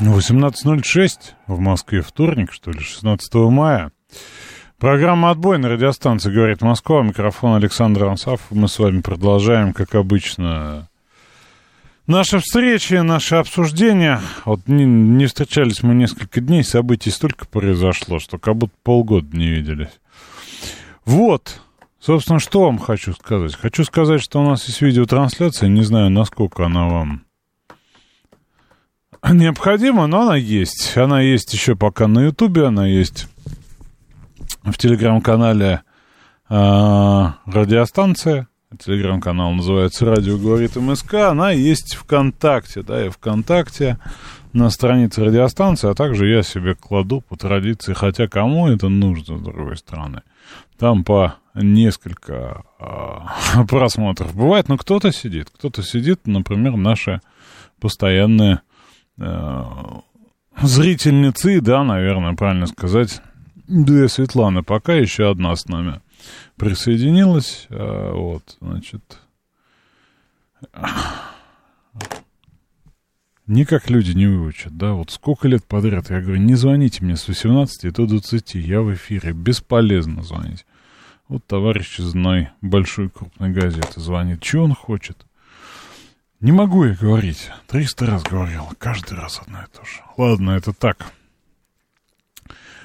18.06 в Москве вторник, что ли, 16 мая. Программа «Отбой» на радиостанции «Говорит Москва». Микрофон Александр Ансаф. Мы с вами продолжаем, как обычно, наши встречи, наши обсуждения. Вот не, не встречались мы несколько дней, событий столько произошло, что как будто полгода не виделись. Вот, собственно, что вам хочу сказать. Хочу сказать, что у нас есть видеотрансляция, не знаю, насколько она вам необходима, но она есть. Она есть еще пока на Ютубе, она есть в телеграм-канале э, радиостанция. Телеграм-канал называется «Радио говорит МСК». Она есть ВКонтакте, да, и ВКонтакте на странице радиостанции, а также я себе кладу по традиции, хотя кому это нужно, с другой стороны. Там по несколько э, просмотров бывает, но кто-то сидит, кто-то сидит, например, наши постоянные зрительницы, да, наверное, правильно сказать, две Светланы, пока еще одна с нами присоединилась, э, вот, значит, никак люди не выучат, да, вот сколько лет подряд. Я говорю, не звоните мне с 18 до 20, я в эфире, бесполезно звонить. Вот товарищ из одной большой крупной газеты звонит, что он хочет? Не могу я говорить. Триста раз говорил. Каждый раз одно и то же. Ладно, это так.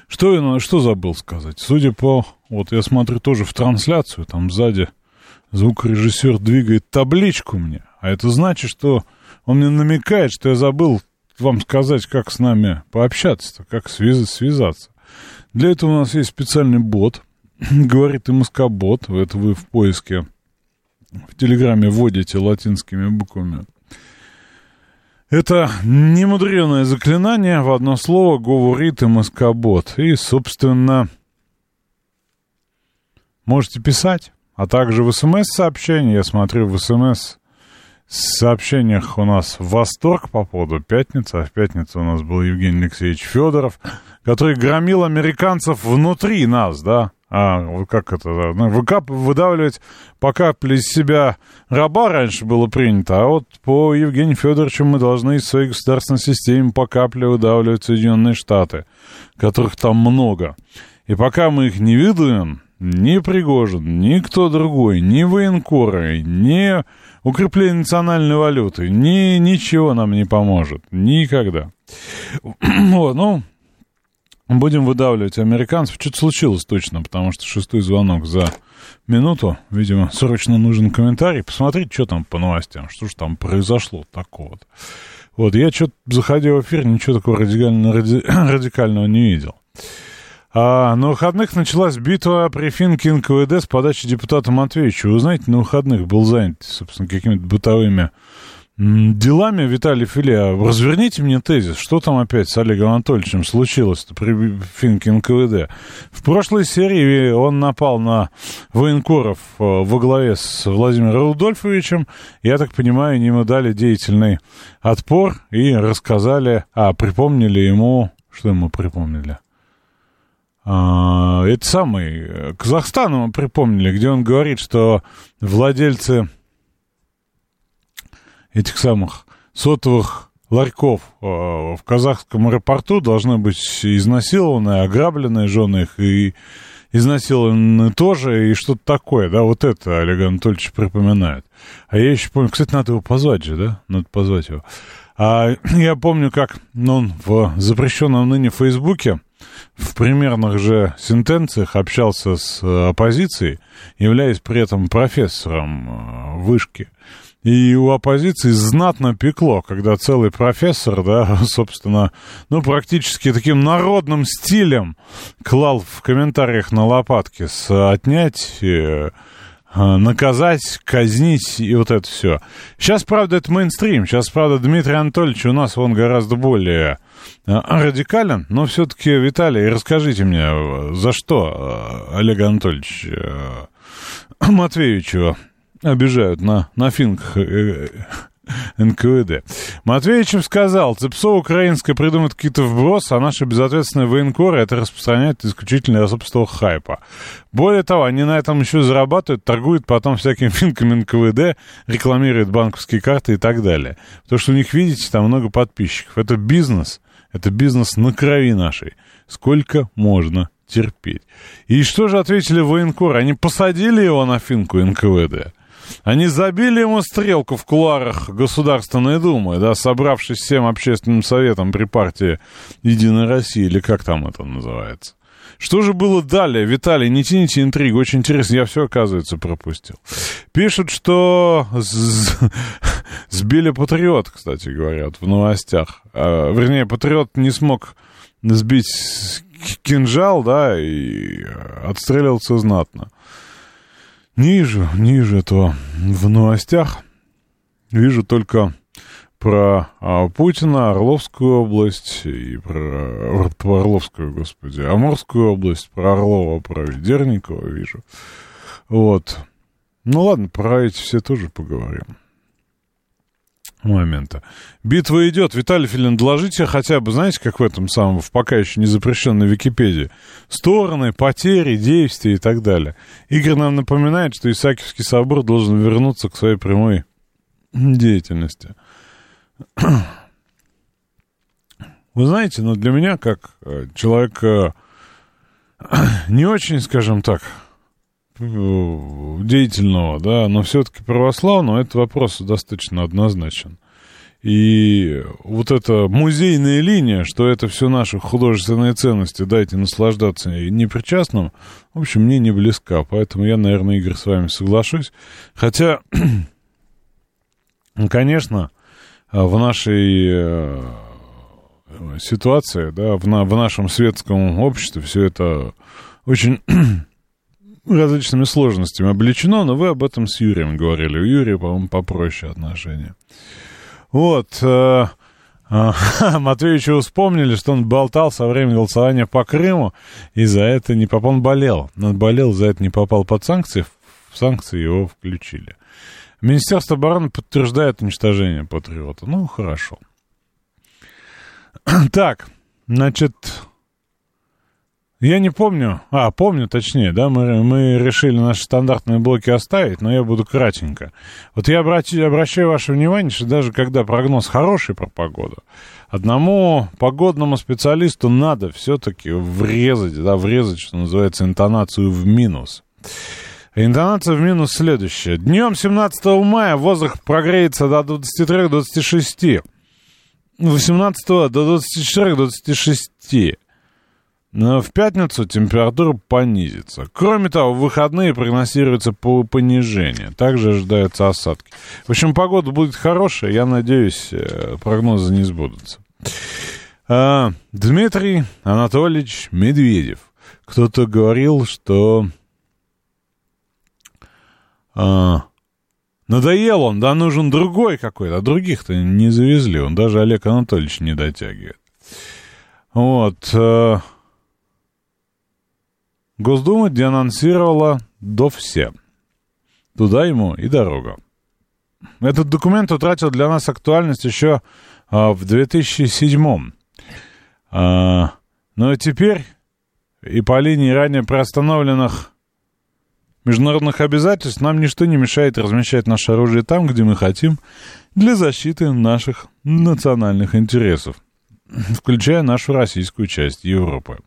Что я что забыл сказать? Судя по... Вот я смотрю тоже в трансляцию, там сзади звукорежиссер двигает табличку мне. А это значит, что он мне намекает, что я забыл вам сказать, как с нами пообщаться, как связ, связаться. Для этого у нас есть специальный бот. Говорит МСК-бот. Это вы в поиске в Телеграме вводите латинскими буквами. Это немудреное заклинание в одно слово говорит МСК-бот. И, собственно, можете писать, а также в СМС-сообщения. Я смотрю в СМС сообщениях у нас восторг по поводу пятницы. А в пятницу у нас был Евгений Алексеевич Федоров, который громил американцев внутри нас, да, а, как это, ну, выкап, выдавливать по капле из себя раба раньше было принято, а вот по Евгению Федоровичу мы должны из своей государственной системы по капле выдавливать Соединенные Штаты, которых там много. И пока мы их не видуем, ни Пригожин, ни кто другой, ни военкоры, ни укрепление национальной валюты, ни ничего нам не поможет. Никогда. Вот, ну, Будем выдавливать американцев. Что-то случилось точно, потому что шестой звонок за минуту. Видимо, срочно нужен комментарий. Посмотреть, что там по новостям, что же там произошло такого. -то. Вот, я что-то, заходя в эфир, ничего такого радикального, ради, радикального не видел. А на выходных началась битва при финке НКВД с подачи депутата Матвеевича. Вы знаете, на выходных был занят, собственно, какими-то бытовыми делами, Виталий Филе, разверните мне тезис, что там опять с Олегом Анатольевичем случилось при Финке НКВД. В прошлой серии он напал на военкоров э, во главе с Владимиром Рудольфовичем. Я так понимаю, ему дали деятельный отпор и рассказали, а, припомнили ему, что ему припомнили? А, это самый э, Казахстан ему припомнили, где он говорит, что владельцы этих самых сотовых ларьков э, в казахском аэропорту должны быть изнасилованы, ограблены жены их и изнасилованы тоже, и что-то такое, да, вот это Олег Анатольевич припоминает. А я еще помню, кстати, надо его позвать же, да, надо позвать его. А я помню, как он в запрещенном ныне Фейсбуке в примерных же сентенциях общался с оппозицией, являясь при этом профессором э, вышки. И у оппозиции знатно пекло, когда целый профессор, да, собственно, ну, практически таким народным стилем клал в комментариях на лопатки с отнять, а, наказать, казнить и вот это все. Сейчас, правда, это мейнстрим. Сейчас, правда, Дмитрий Анатольевич у нас он гораздо более радикален, но все-таки, Виталий, расскажите мне, за что Олег Анатольевич Матвеевича обижают на, на финках э, НКВД. Матвеевичев сказал, Цепсо украинское придумает какие-то вбросы, а наши безответственные военкоры это распространяют исключительно из собственного хайпа. Более того, они на этом еще зарабатывают, торгуют потом всякими финками НКВД, рекламируют банковские карты и так далее. Потому что у них, видите, там много подписчиков. Это бизнес, это бизнес на крови нашей. Сколько можно терпеть? И что же ответили военкоры? Они посадили его на финку НКВД. Они забили ему стрелку в куларах Государственной Думы, да, собравшись всем общественным советом при партии «Единая Россия», или как там это называется. Что же было далее? Виталий, не тяните интригу, очень интересно. Я все, оказывается, пропустил. Пишут, что сбили патриот, кстати, говорят, в новостях. А, вернее, патриот не смог сбить кинжал, да, и отстрелился знатно. Ниже, ниже этого в новостях вижу только про а, Путина, Орловскую область и про, про Орловскую, господи, Амурскую область, про Орлова, про Ведерникова вижу. Вот. Ну ладно, про эти все тоже поговорим момента. Битва идет. Виталий Филин, доложите хотя бы, знаете, как в этом самом, в пока еще не запрещенной Википедии, стороны, потери, действия и так далее. Игорь нам напоминает, что Исаакиевский собор должен вернуться к своей прямой деятельности. Вы знаете, но ну, для меня, как э, человека не очень, скажем так, деятельного, да, но все-таки православного, этот вопрос достаточно однозначен. И вот эта музейная линия, что это все наши художественные ценности, дайте наслаждаться непричастным, в общем, мне не близка. Поэтому я, наверное, Игорь, с вами соглашусь. Хотя, конечно, в нашей э, ситуации, да, в, на, в нашем светском обществе все это очень различными сложностями обличено, но вы об этом с Юрием говорили. У Юрия, по-моему, попроще отношения. Вот. Э, э, Матвеевичу вспомнили, что он болтал со времени голосования по Крыму, и за это не попал, он болел. Он болел, за это не попал под санкции, в санкции его включили. Министерство обороны подтверждает уничтожение патриота. Ну, хорошо. Так, значит, я не помню, а, помню точнее, да, мы, мы решили наши стандартные блоки оставить, но я буду кратенько. Вот я обрати, обращаю ваше внимание, что даже когда прогноз хороший про погоду, одному погодному специалисту надо все-таки врезать, да, врезать, что называется, интонацию в минус. Интонация в минус следующая. Днем 17 мая воздух прогреется до 23-26. 18 до 24-26. В пятницу температура понизится. Кроме того, в выходные прогнозируется по понижение. Также ожидаются осадки. В общем, погода будет хорошая. Я надеюсь, э, прогнозы не сбудутся. А, Дмитрий Анатольевич Медведев. Кто-то говорил, что... А, надоел он, да нужен другой какой-то. А других-то не завезли. Он даже Олег Анатольевич не дотягивает. Вот... Госдума денонсировала до все. Туда ему и дорога. Этот документ утратил для нас актуальность еще а, в 2007 а, но теперь и по линии ранее приостановленных международных обязательств нам ничто не мешает размещать наше оружие там, где мы хотим, для защиты наших национальных интересов включая нашу российскую часть Европы.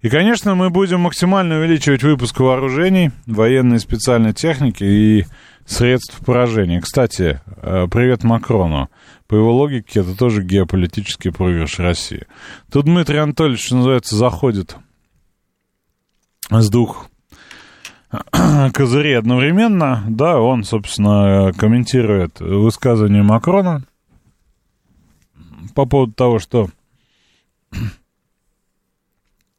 И, конечно, мы будем максимально увеличивать выпуск вооружений, военной специальной техники и средств поражения. Кстати, э, привет Макрону. По его логике, это тоже геополитический проигрыш России. Тут Дмитрий Анатольевич, что называется, заходит с двух козырей одновременно. Да, он, собственно, комментирует высказывание Макрона по поводу того, что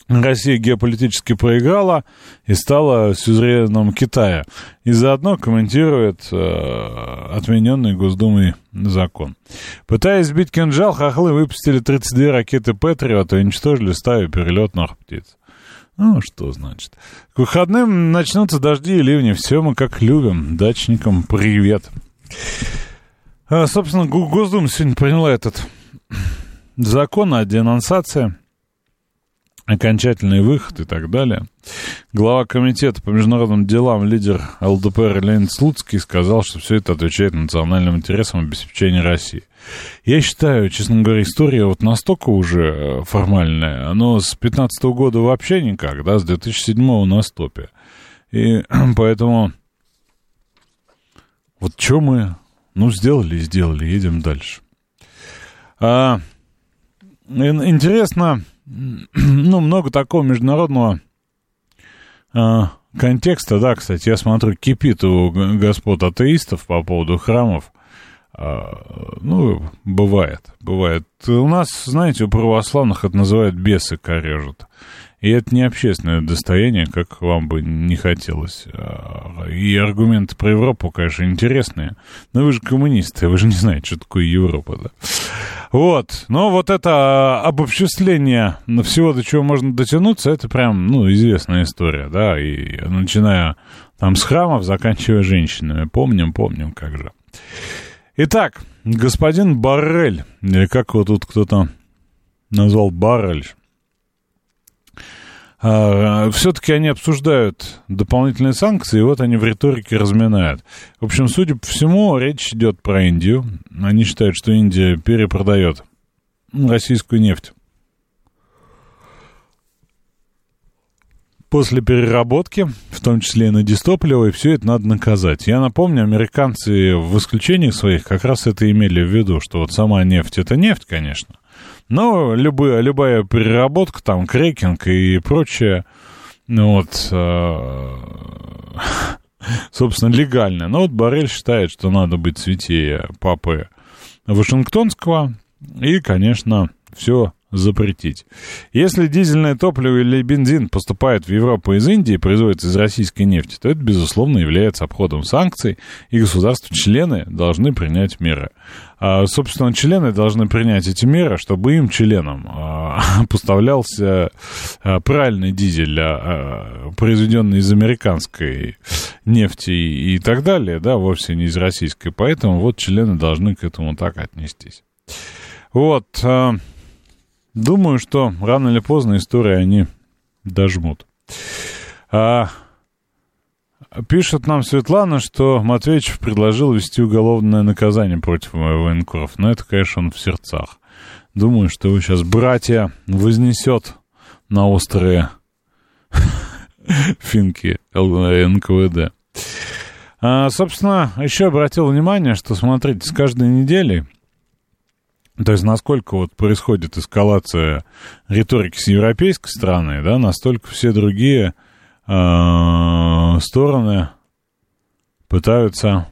Россия геополитически проиграла и стала сюзереном Китая. И заодно комментирует э, отмененный Госдумой закон. Пытаясь сбить кинжал, хохлы выпустили 32 ракеты «Патриот» и уничтожили стаю перелетных птиц. Ну, что значит. К выходным начнутся дожди и ливни. Все мы как любим. Дачникам привет. А, собственно, Госдума сегодня приняла этот закон о денонсации окончательный выход и так далее. Глава комитета по международным делам, лидер ЛДПР Леонид Слуцкий сказал, что все это отвечает национальным интересам обеспечения России. Я считаю, честно говоря, история вот настолько уже э, формальная, оно с 15 -го года вообще никак, да, с 2007 на стопе. И поэтому вот что мы, ну, сделали и сделали, едем дальше. А, интересно, ну, много такого международного а, контекста, да, кстати, я смотрю, кипит у господ атеистов по поводу храмов. А, ну, бывает, бывает. У нас, знаете, у православных это называют бесы корежат. И это не общественное достояние, как вам бы не хотелось. А, и аргументы про Европу, конечно, интересные. Но вы же коммунисты, вы же не знаете, что такое Европа, да? Вот. Но вот это обобществление всего, до чего можно дотянуться, это прям, ну, известная история, да, и начиная там с храмов, заканчивая женщинами. Помним, помним, как же. Итак, господин Баррель, или как его тут кто-то назвал Баррель, а, все-таки они обсуждают дополнительные санкции, и вот они в риторике разминают. В общем, судя по всему, речь идет про Индию. Они считают, что Индия перепродает российскую нефть. После переработки, в том числе и на дистопливо, и все это надо наказать. Я напомню, американцы в исключениях своих как раз это имели в виду, что вот сама нефть это нефть, конечно, но любая, любая переработка, там, крекинг и прочее, ну вот, э, собственно, легальная. Но вот Барель считает, что надо быть святее папы Вашингтонского и, конечно, все запретить. Если дизельное топливо или бензин поступает в Европу из Индии и производится из российской нефти, то это, безусловно, является обходом санкций, и государства-члены должны принять меры. А, собственно, члены должны принять эти меры, чтобы им, членам, а, поставлялся а, правильный дизель, а, произведенный из американской нефти и так далее, да, вовсе не из российской. Поэтому вот члены должны к этому так отнестись. Вот. Думаю, что рано или поздно истории они дожмут. А, пишет нам Светлана, что Матвеевич предложил вести уголовное наказание против военкоров. Но это, конечно, он в сердцах. Думаю, что его сейчас братья вознесет на острые финки НКВД. А, собственно, еще обратил внимание, что, смотрите, с каждой недели то есть насколько вот происходит эскалация риторики с европейской стороны, да, настолько все другие э, стороны пытаются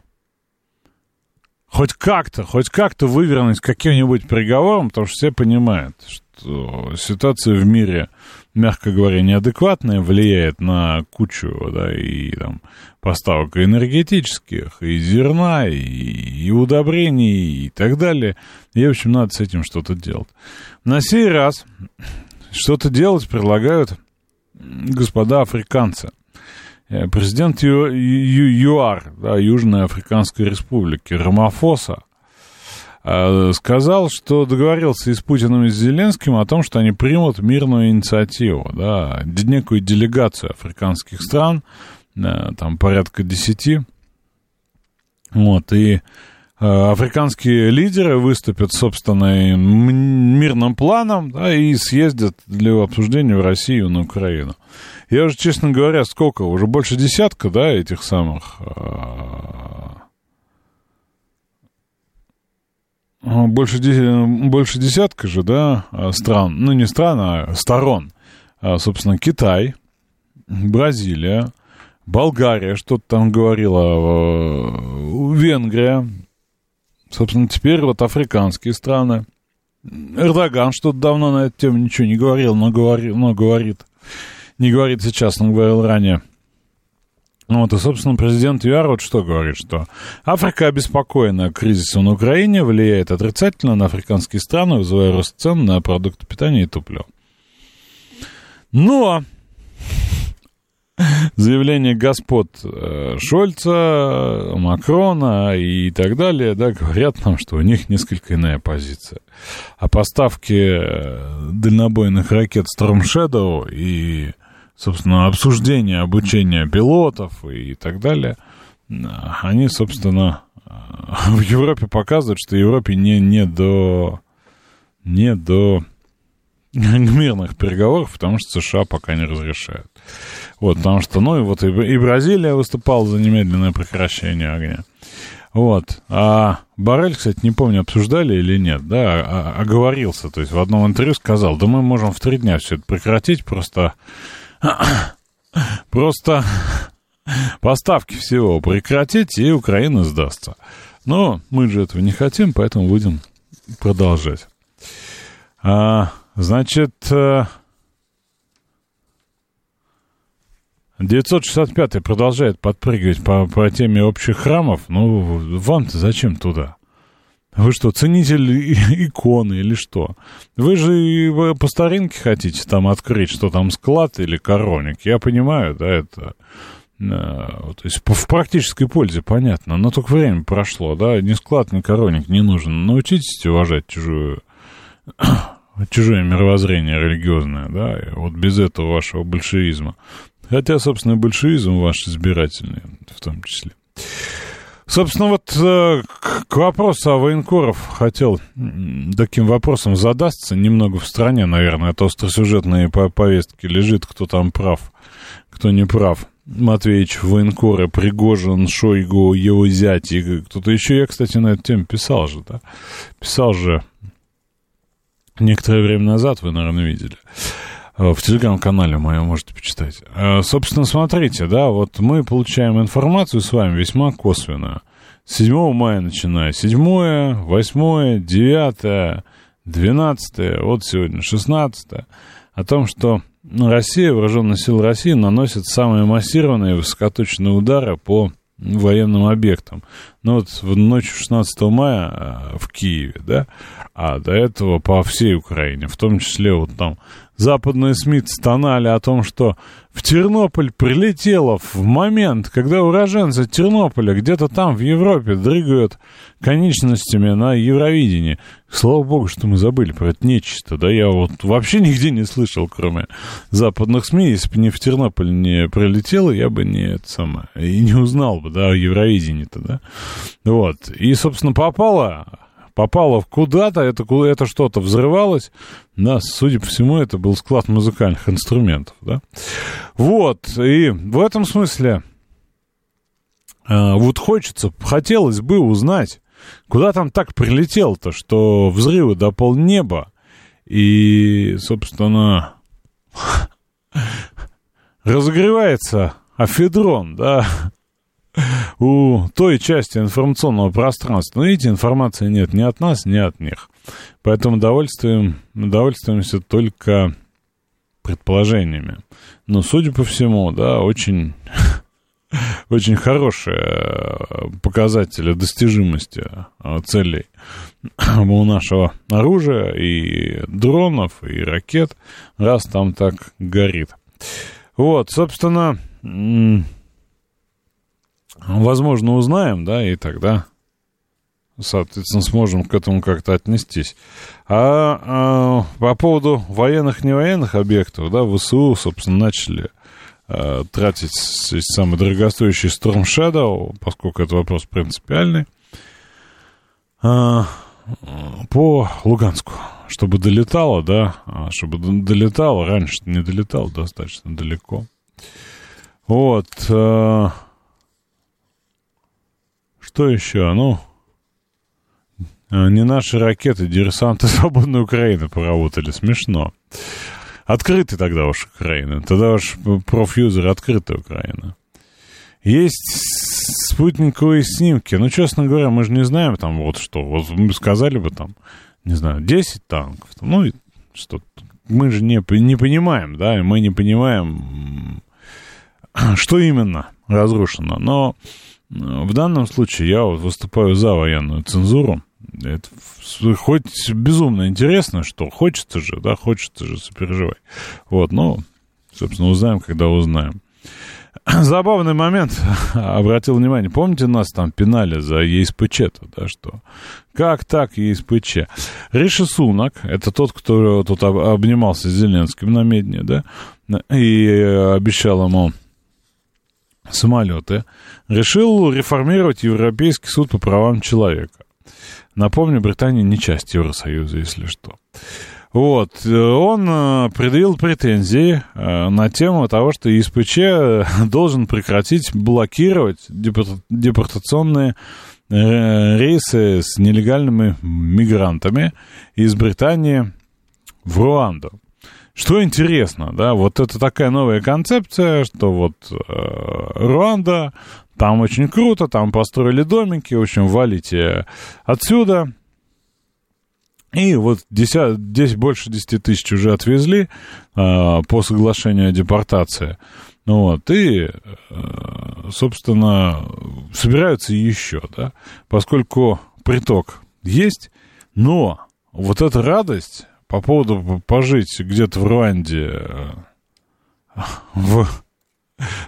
хоть как-то, хоть как-то вывернуть каким-нибудь приговором, потому что все понимают, что ситуация в мире мягко говоря, неадекватное, влияет на кучу, да, и там поставок энергетических, и зерна, и, и удобрений, и так далее. И, в общем, надо с этим что-то делать. На сей раз что-то делать предлагают господа африканцы. Э, президент ЮАР, да, Южной Африканской Республики, Рамафоса, сказал, что договорился и с Путиным, и с Зеленским о том, что они примут мирную инициативу, да, некую делегацию африканских стран, э, там порядка десяти, вот, и э, африканские лидеры выступят, собственно, мирным планом, да, и съездят для обсуждения в Россию на Украину. Я уже, честно говоря, сколько, уже больше десятка, да, этих самых больше, больше десятка же, да, стран, ну не стран, а сторон. А, собственно, Китай, Бразилия, Болгария, что-то там говорила, Венгрия, собственно, теперь вот африканские страны. Эрдоган что-то давно на эту тему ничего не говорил, но, говори, но говорит. Не говорит сейчас, но говорил ранее. Вот, и, собственно, президент ЮАР вот что говорит, что Африка обеспокоена кризисом на Украине, влияет отрицательно на африканские страны, вызывая рост цен на продукты питания и топливо. Но заявление господ э, Шольца, Макрона и так далее, да, говорят нам, что у них несколько иная позиция. А поставки э, дальнобойных ракет Storm Shadow и, собственно, обсуждение обучения пилотов и так далее, они, собственно, в Европе показывают, что Европе не, не до не до мирных переговоров, потому что США пока не разрешают. Вот, потому что, ну, и вот и, и Бразилия выступала за немедленное прекращение огня. Вот. А Барель, кстати, не помню, обсуждали или нет, да, а, оговорился. То есть в одном интервью сказал, да мы можем в три дня все это прекратить, просто... Просто поставки всего прекратить, и Украина сдастся. Но мы же этого не хотим, поэтому будем продолжать. А, значит, 965-й продолжает подпрыгивать по, по теме общих храмов. Ну, вам-то зачем туда? Вы что, ценитель иконы или что? Вы же по старинке хотите там открыть, что там склад или короник. Я понимаю, да, это... Э, то есть в практической пользе понятно, но только время прошло, да, ни склад, ни короник не нужен. Научитесь уважать чужую, чужое мировоззрение религиозное, да, и вот без этого вашего большевизма. Хотя, собственно, большевизм ваш избирательный в том числе. Собственно, вот э, к вопросу о военкоров хотел таким вопросом задастся немного в стране, наверное, от остросюжетной повестки лежит, кто там прав, кто не прав. Матвеевич, военкоры, Пригожин, Шойгу, его зять и кто-то еще. Я, кстати, на эту тему писал же, да? Писал же некоторое время назад, вы, наверное, видели. Э, в телеграм-канале моем можете почитать. Э, собственно, смотрите, да, вот мы получаем информацию с вами весьма косвенную. С 7 мая начиная. 7, 8, 9, 12, вот сегодня 16. О том, что Россия, вооруженные силы России наносят самые массированные высокоточные удары по военным объектам. Ну вот в ночь 16 мая э, в Киеве, да, а до этого по всей Украине, в том числе вот там западные СМИ стонали о том, что в Тернополь прилетело в момент, когда уроженцы Тернополя где-то там в Европе дрыгают конечностями на Евровидении. Слава богу, что мы забыли про это нечисто, да, я вот вообще нигде не слышал, кроме западных СМИ, если бы не в Тернополь не прилетело, я бы не это самое, и не узнал бы, да, о Евровидении-то, да. Вот, и, собственно, попало попало куда-то, это, это что-то взрывалось. Да, судя по всему, это был склад музыкальных инструментов, да. Вот, и в этом смысле э, вот хочется, хотелось бы узнать, куда там так прилетело-то, что взрывы до полнеба, и, собственно, разогревается афедрон, да, у той части информационного пространства. Но видите, информации нет ни от нас, ни от них. Поэтому довольствуем, довольствуемся только предположениями. Но, судя по всему, да, очень, очень хорошие э, показатели достижимости э, целей у нашего оружия и дронов, и ракет, раз там так горит. Вот, собственно, возможно, узнаем, да, и тогда, соответственно, сможем к этому как-то отнестись. А, а по поводу военных, невоенных объектов, да, ВСУ, собственно, начали а, тратить самый дорогостоящий Storm Shadow, поскольку это вопрос принципиальный, а, по Луганску, чтобы долетало, да, а, чтобы долетало, раньше не долетало достаточно далеко. Вот, а, что еще? Ну, э, не наши ракеты, диверсанты свободной Украины поработали. Смешно. Открытый тогда уж Украина. Тогда уж профьюзер открытая Украина. Есть спутниковые снимки. Ну, честно говоря, мы же не знаем там вот что. Вот мы сказали бы там не знаю, 10 танков. Ну, что мы же не, не понимаем, да, мы не понимаем, что именно разрушено. Но в данном случае я вот выступаю за военную цензуру. Это хоть безумно интересно, что хочется же, да, хочется же сопереживать. Вот, но, собственно, узнаем, когда узнаем. Забавный момент, обратил внимание, помните, нас там пинали за ЕСПЧ-то, да, что? Как так ЕСПЧ? Риши Сунак, это тот, кто тут обнимался с Зеленским на Медне, да, и обещал ему самолеты, решил реформировать Европейский суд по правам человека. Напомню, Британия не часть Евросоюза, если что. Вот, он э, предъявил претензии э, на тему того, что ИСПЧ должен прекратить блокировать депортационные э, рейсы с нелегальными мигрантами из Британии в Руанду. Что интересно, да, вот это такая новая концепция, что вот э, Руанда, там очень круто, там построили домики, в общем, валите отсюда. И вот 10, здесь больше 10 тысяч уже отвезли э, по соглашению о депортации. Ну вот, и, э, собственно, собираются еще, да, поскольку приток есть, но вот эта радость по поводу пожить где-то в Руанде э, в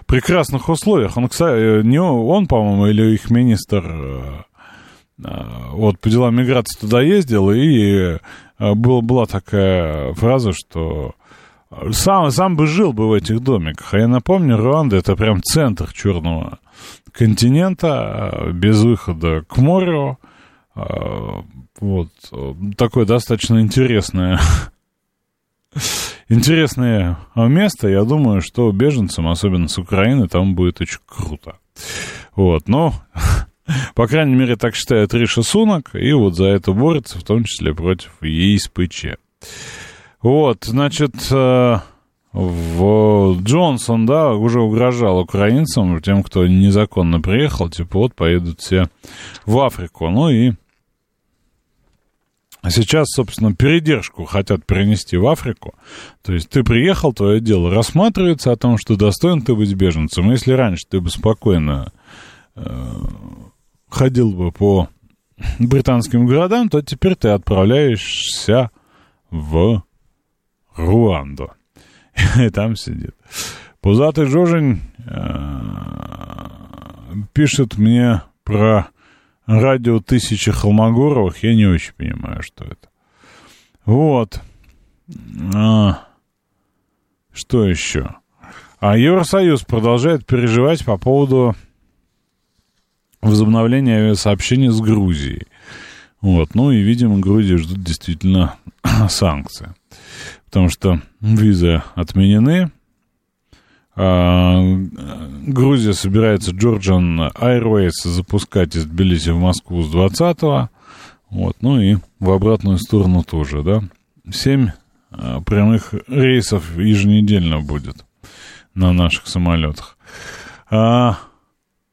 прекрасных условиях. Он, кстати, не он, по-моему, или их министр э, э, вот по делам миграции туда ездил, и был, была такая фраза, что сам, сам бы жил бы в этих домиках. А я напомню, Руанда это прям центр черного континента, без выхода к морю, вот. Такое достаточно интересное интересное место. Я думаю, что беженцам, особенно с Украины, там будет очень круто. Вот, но, по крайней мере, так считает Риша Сунок, и вот за это борется, в том числе против ЕСПЧ. Вот, значит, э, в Джонсон, да, уже угрожал украинцам, тем, кто незаконно приехал, типа, вот поедут все в Африку. Ну и а сейчас, собственно, передержку хотят перенести в Африку. То есть ты приехал, твое дело рассматривается о том, что достоин ты быть беженцем. Если раньше ты бы спокойно э, ходил бы по британским городам, то теперь ты отправляешься в Руанду. И там сидит. Пузатый Жожень э, пишет мне про радио тысячи Холмогоровых, я не очень понимаю, что это. Вот. А, что еще? А Евросоюз продолжает переживать по поводу возобновления авиасообщения с Грузией. Вот. Ну и, видимо, Грузии ждут действительно санкции. Потому что визы отменены, Грузия собирается Georgian Airways запускать из Тбилиси в Москву с 20-го. Вот, ну и в обратную сторону тоже, да. Семь а, прямых рейсов еженедельно будет на наших самолетах. А,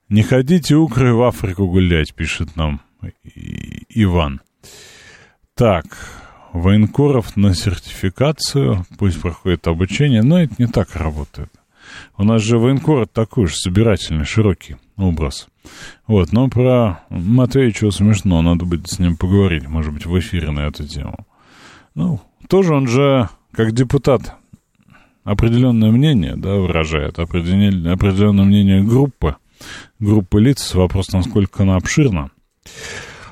не ходите, укры, в Африку гулять, пишет нам Иван. Так, военкоров на сертификацию, пусть проходит обучение, но это не так работает. У нас же военкор такой же собирательный, широкий образ. Вот, но про Матвеича смешно, надо будет с ним поговорить, может быть, в эфире на эту тему. Ну, тоже он же, как депутат, определенное мнение, да, выражает, определенное, мнение группы, группы лиц, вопрос, насколько она обширна.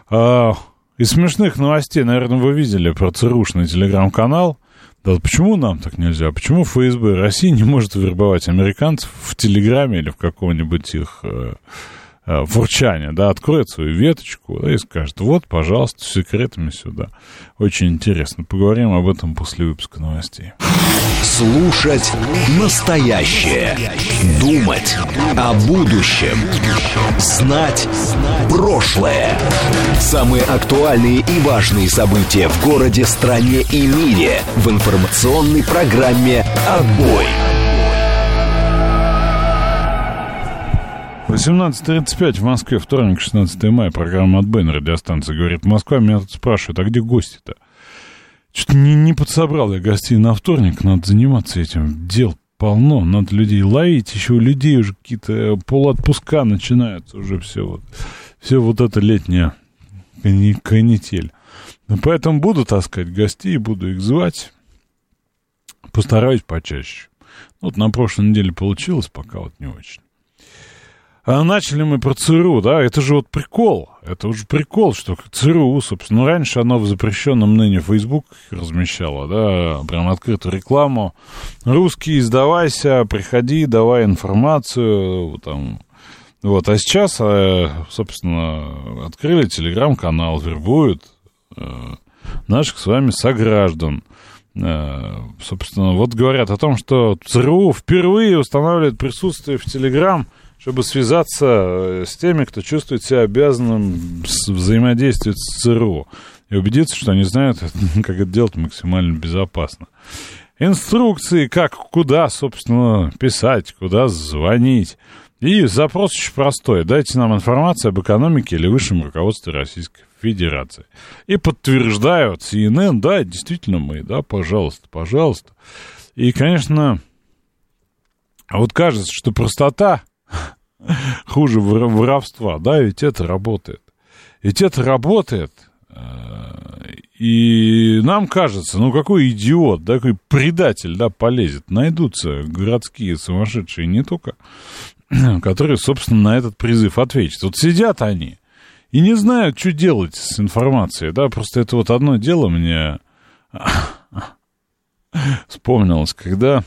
А, из смешных новостей, наверное, вы видели про ЦРУшный телеграм-канал, да почему нам так нельзя? Почему ФСБ России не может вербовать американцев в Телеграме или в каком-нибудь их э, фурчане, да, откроет свою веточку да, и скажет, вот, пожалуйста, с секретами сюда. Очень интересно. Поговорим об этом после выпуска новостей. Слушать настоящее. Думать о будущем. Знать прошлое. Самые актуальные и важные события в городе, стране и мире в информационной программе «Отбой». 17.35 в Москве, вторник, 16 мая, программа от Бен, радиостанция «Говорит Москва». Меня тут спрашивают, а где гости-то? Что-то не, не подсобрал я гостей на вторник, надо заниматься этим. Дел полно, надо людей ловить, еще у людей уже какие-то полуотпуска начинаются уже все вот. Все вот это летняя канитель. Поэтому буду таскать гостей, буду их звать. Постараюсь почаще. Вот на прошлой неделе получилось, пока вот не очень. А начали мы про ЦРУ, да, это же вот прикол, это уже прикол, что ЦРУ, собственно, ну, раньше оно в запрещенном ныне Facebook размещало, да, прям открытую рекламу. Русский, сдавайся, приходи, давай информацию, там, вот, а сейчас, э, собственно, открыли телеграм-канал, вербуют э, наших с вами сограждан. Э, собственно, вот говорят о том, что ЦРУ впервые устанавливает присутствие в Телеграм, чтобы связаться с теми, кто чувствует себя обязанным взаимодействовать с ЦРУ и убедиться, что они знают, как это делать максимально безопасно. Инструкции, как, куда, собственно, писать, куда звонить, и запрос очень простой. Дайте нам информацию об экономике или высшем руководстве Российской Федерации. И подтверждают CNN, да, действительно мы, да, пожалуйста, пожалуйста. И, конечно, вот кажется, что простота хуже воровства, да, ведь это работает. Ведь это работает, э, и нам кажется, ну какой идиот, да, какой предатель, да, полезет. Найдутся городские сумасшедшие не только которые, собственно, на этот призыв ответят. Вот сидят они и не знают, что делать с информацией, да, просто это вот одно дело мне вспомнилось, когда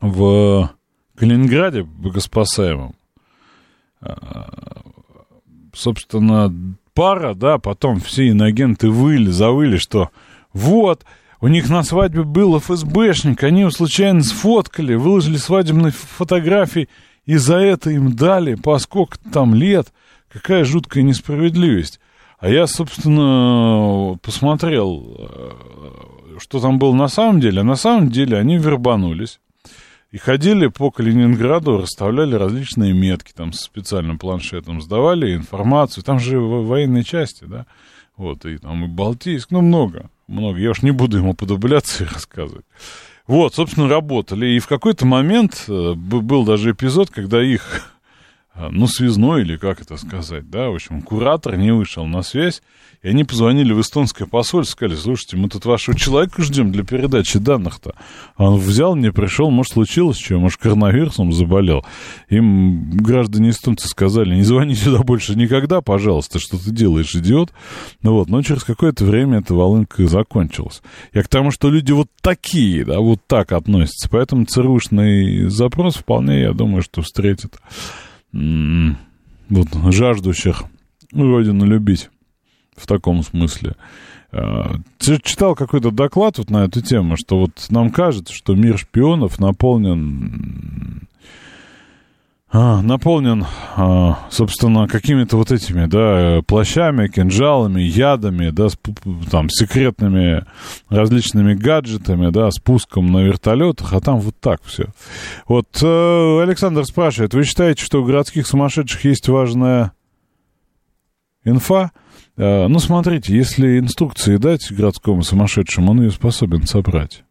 в Калининграде богоспасаемом, а, собственно, пара, да, потом все иноагенты выли, завыли, что вот, у них на свадьбе был ФСБшник, они его случайно сфоткали, выложили свадебные фотографии, и за это им дали по сколько там лет. Какая жуткая несправедливость. А я, собственно, посмотрел, э, что там было на самом деле. А на самом деле они вербанулись. И ходили по Калининграду, расставляли различные метки, там с специальным планшетом сдавали информацию. Там же военные части, да. Вот, и там и Балтийск, ну, много много. Я уж не буду ему подобляться и рассказывать. Вот, собственно, работали. И в какой-то момент э, был даже эпизод, когда их, ну, связной или как это сказать, да, в общем, куратор не вышел на связь, и они позвонили в эстонское посольство, сказали, слушайте, мы тут вашего человека ждем для передачи данных-то. А он взял, не пришел, может, случилось что, может, коронавирусом заболел. Им граждане эстонцы сказали, не звони сюда больше никогда, пожалуйста, что ты делаешь, идиот. Ну вот, но через какое-то время эта волынка закончилась. Я к тому, что люди вот такие, да, вот так относятся. Поэтому ЦРУшный запрос вполне, я думаю, что встретит вот жаждущих родину любить в таком смысле. А, читал какой-то доклад вот на эту тему, что вот нам кажется, что мир шпионов наполнен наполнен, а, собственно, какими-то вот этими, да, плащами, кинжалами, ядами, да, с, там, секретными различными гаджетами, да, спуском на вертолетах, а там вот так все. Вот э, Александр спрашивает, вы считаете, что у городских сумасшедших есть важная инфа? Э, ну, смотрите, если инструкции дать городскому сумасшедшему, он ее способен собрать.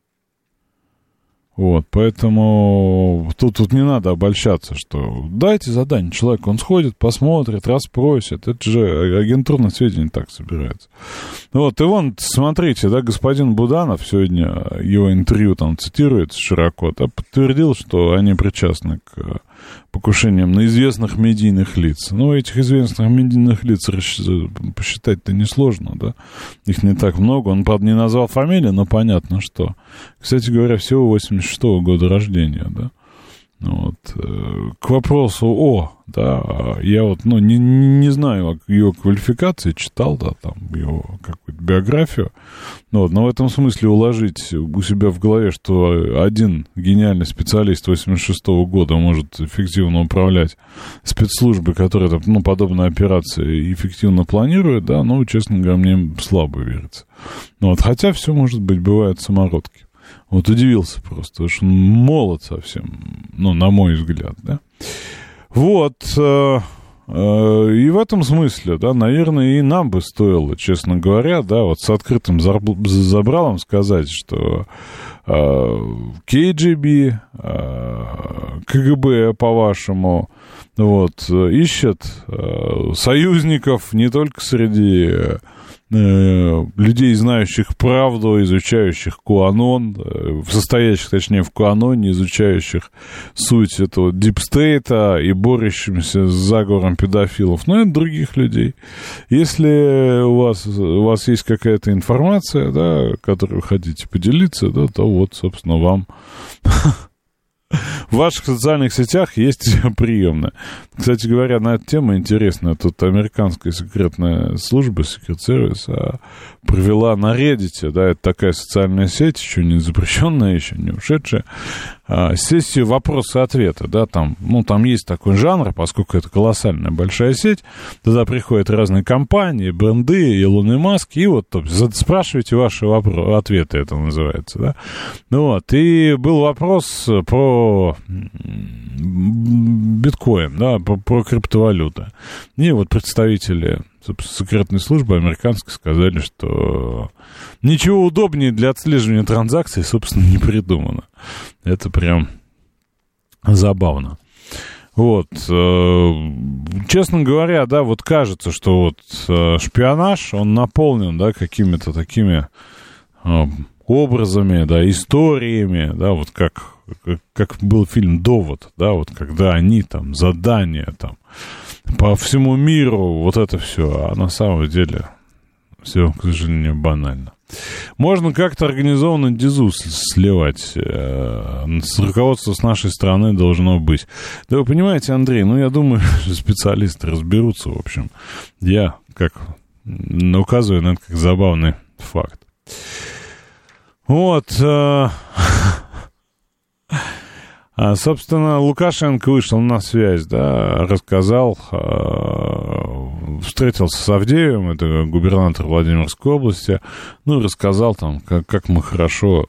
Вот, поэтому тут, тут не надо обольщаться, что дайте задание человеку, он сходит, посмотрит, расспросит. Это же агентурное сведения так собирается. Вот, и вон, смотрите, да, господин Буданов сегодня, его интервью там цитируется широко, да, подтвердил, что они причастны к покушением на известных медийных лиц. Ну, этих известных медийных лиц посчитать-то несложно, да. Их не так много. Он, правда, не назвал фамилии, но понятно, что. Кстати говоря, всего 86 -го года рождения, да. Вот. Э, к вопросу о, да, я вот, ну, не, не знаю его квалификации, читал, да, там, его какую-то биографию, ну, вот, но в этом смысле уложить у себя в голове, что один гениальный специалист 86 -го года может эффективно управлять спецслужбы, которые, там, ну, подобные операции эффективно планируют, да, ну, честно говоря, мне слабо верится. Ну, вот, хотя все, может быть, бывают самородки. Вот удивился просто, потому что он молод совсем, ну, на мой взгляд, да. Вот. Э, э, и в этом смысле, да, наверное, и нам бы стоило, честно говоря, да, вот с открытым забралом сказать, что КГБ, КГБ, по-вашему, вот, ищет союзников не только среди Э, людей, знающих правду, изучающих Куанон, э, состоящих, точнее, в Куаноне, изучающих суть этого дипстейта и борющимся с заговором педофилов, но и других людей. Если у вас, у вас есть какая-то информация, да, которой вы хотите поделиться, да, то вот, собственно, вам в ваших социальных сетях есть приемная. Кстати говоря, на эту тему интересно. Тут американская секретная служба, секрет-сервис, а, провела на Reddit, да, это такая социальная сеть, еще не запрещенная, еще не ушедшая, а, сессию вопроса-ответа, да, там, ну, там есть такой жанр, поскольку это колоссальная большая сеть, туда приходят разные компании, бренды, Илон и Маск, и вот то, спрашивайте ваши вопросы, ответы, это называется, да. Ну вот, и был вопрос про биткоин, да, про, про криптовалюты. И вот представители секретной службы американской сказали, что ничего удобнее для отслеживания транзакций, собственно, не придумано. Это прям забавно. Вот, э, честно говоря, да, вот кажется, что вот э, шпионаж, он наполнен, да, какими-то такими э, образами, да, историями, да, вот как, как, был фильм «Довод», да, вот когда они там, задания там, по всему миру, вот это все, а на самом деле все, к сожалению, банально. Можно как-то организованно дизу сливать. Э, руководство с нашей стороны должно быть. Да вы понимаете, Андрей, ну я думаю, специалисты разберутся, в общем. Я как указываю на это как забавный факт. Вот. А, собственно, Лукашенко вышел на связь, да, рассказал, э, встретился с Авдеевым, это губернатор Владимирской области, ну, рассказал там, как, как мы хорошо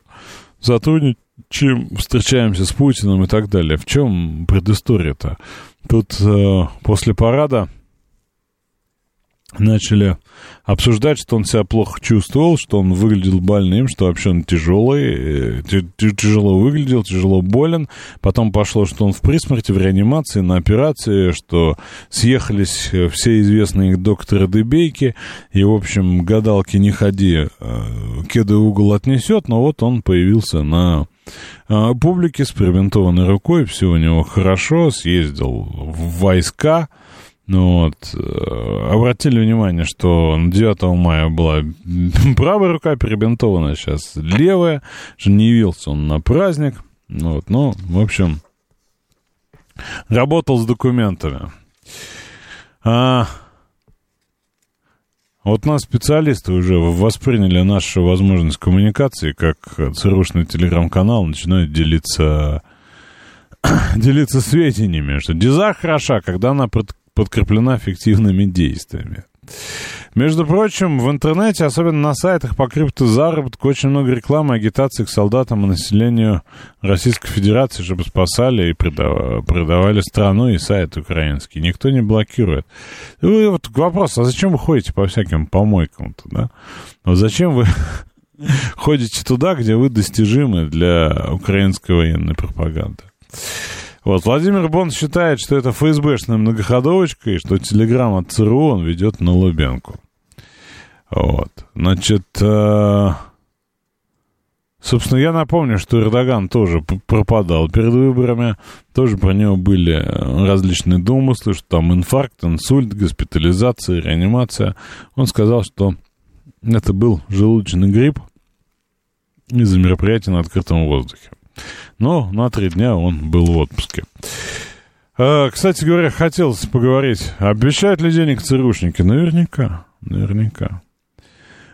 сотрудничаем, встречаемся с Путиным и так далее. В чем предыстория-то? Тут э, после парада начали обсуждать, что он себя плохо чувствовал, что он выглядел больным, что вообще он тяжелый, э, тяжело выглядел, тяжело болен. Потом пошло, что он в присмерти, в реанимации, на операции, что съехались э, все известные докторы Дебейки, и, в общем, гадалки не ходи, э, кеды угол отнесет, но вот он появился на публике с привинтованной рукой, все у него хорошо, съездил в войска, ну вот, э, обратили внимание, что 9 мая была правая рука перебинтована, сейчас левая, что не явился он на праздник. Ну вот, ну, в общем, работал с документами. А, вот нас специалисты уже восприняли нашу возможность коммуникации, как ЦРУшный телеграм-канал начинают делиться делиться сведениями, что диза хороша, когда она подкреплена фиктивными действиями. Между прочим, в интернете, особенно на сайтах по криптозаработку, очень много рекламы, агитации к солдатам и населению Российской Федерации, чтобы спасали и продавали страну и сайт украинский. Никто не блокирует. И вот вопрос, а зачем вы ходите по всяким помойкам-то, да? Вот зачем вы ходите туда, где вы достижимы для украинской военной пропаганды? Вот, Владимир Бон считает, что это ФСБшная многоходовочка, и что телеграмм от ЦРУ он ведет на Лубенку. Вот, значит, э, собственно, я напомню, что Эрдоган тоже пропадал перед выборами, тоже про него были различные домыслы, что там инфаркт, инсульт, госпитализация, реанимация. Он сказал, что это был желудочный грипп из-за мероприятия на открытом воздухе. Но на три дня он был в отпуске. А, кстати говоря, хотелось поговорить, обещают ли денег ЦРУшники? Наверняка, наверняка.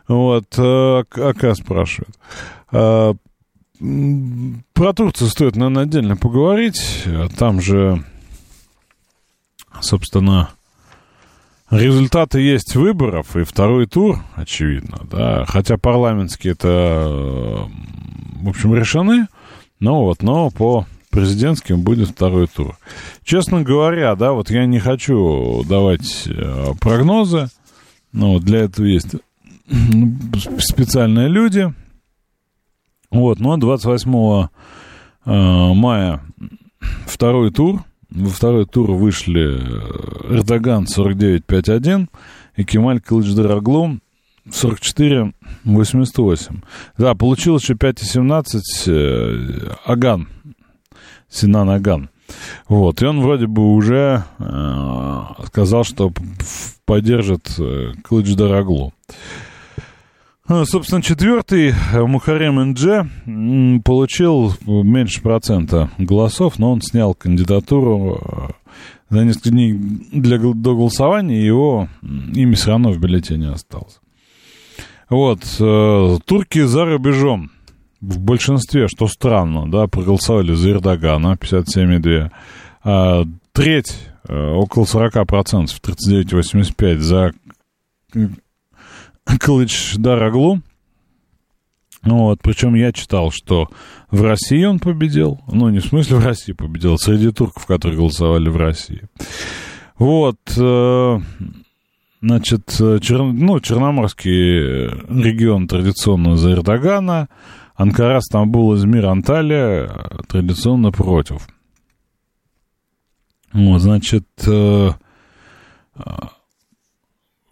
Вот, а, АК спрашивает. А, про Турцию стоит, наверное, отдельно поговорить. Там же, собственно, результаты есть выборов, и второй тур, очевидно, да, хотя парламентские это, в общем, решены. Ну вот, но по президентским будет второй тур. Честно говоря, да, вот я не хочу давать э, прогнозы, но вот для этого есть ну, специальные люди. Вот, но 28 э, мая второй тур. Во второй тур вышли Эрдоган 49-5-1 и Кемаль Кылычдараглу 44-88. Да, получилось еще 5-17 э, Аган, Синан Аган. Вот, и он вроде бы уже э, сказал, что поддержит э, Кылычдараглу. Ну, собственно, четвертый э, Мухарем Индже получил меньше процента голосов, но он снял кандидатуру э, за несколько дней для, до голосования, и его имя все равно в бюллетене осталось. Вот, э, турки за рубежом в большинстве, что странно, да, проголосовали за Эрдогана 57,2. А треть, э, около 40%, 39,85 за Кылыч Дараглу. Вот, причем я читал, что в России он победил. Ну, не в смысле в России победил, среди турков, которые голосовали в России. Вот, э, Значит, э, Чер... ну, Черноморский регион традиционно за Эрдогана, Анкара, Стамбул, Измир, Анталия э, традиционно против. Вот, значит, э,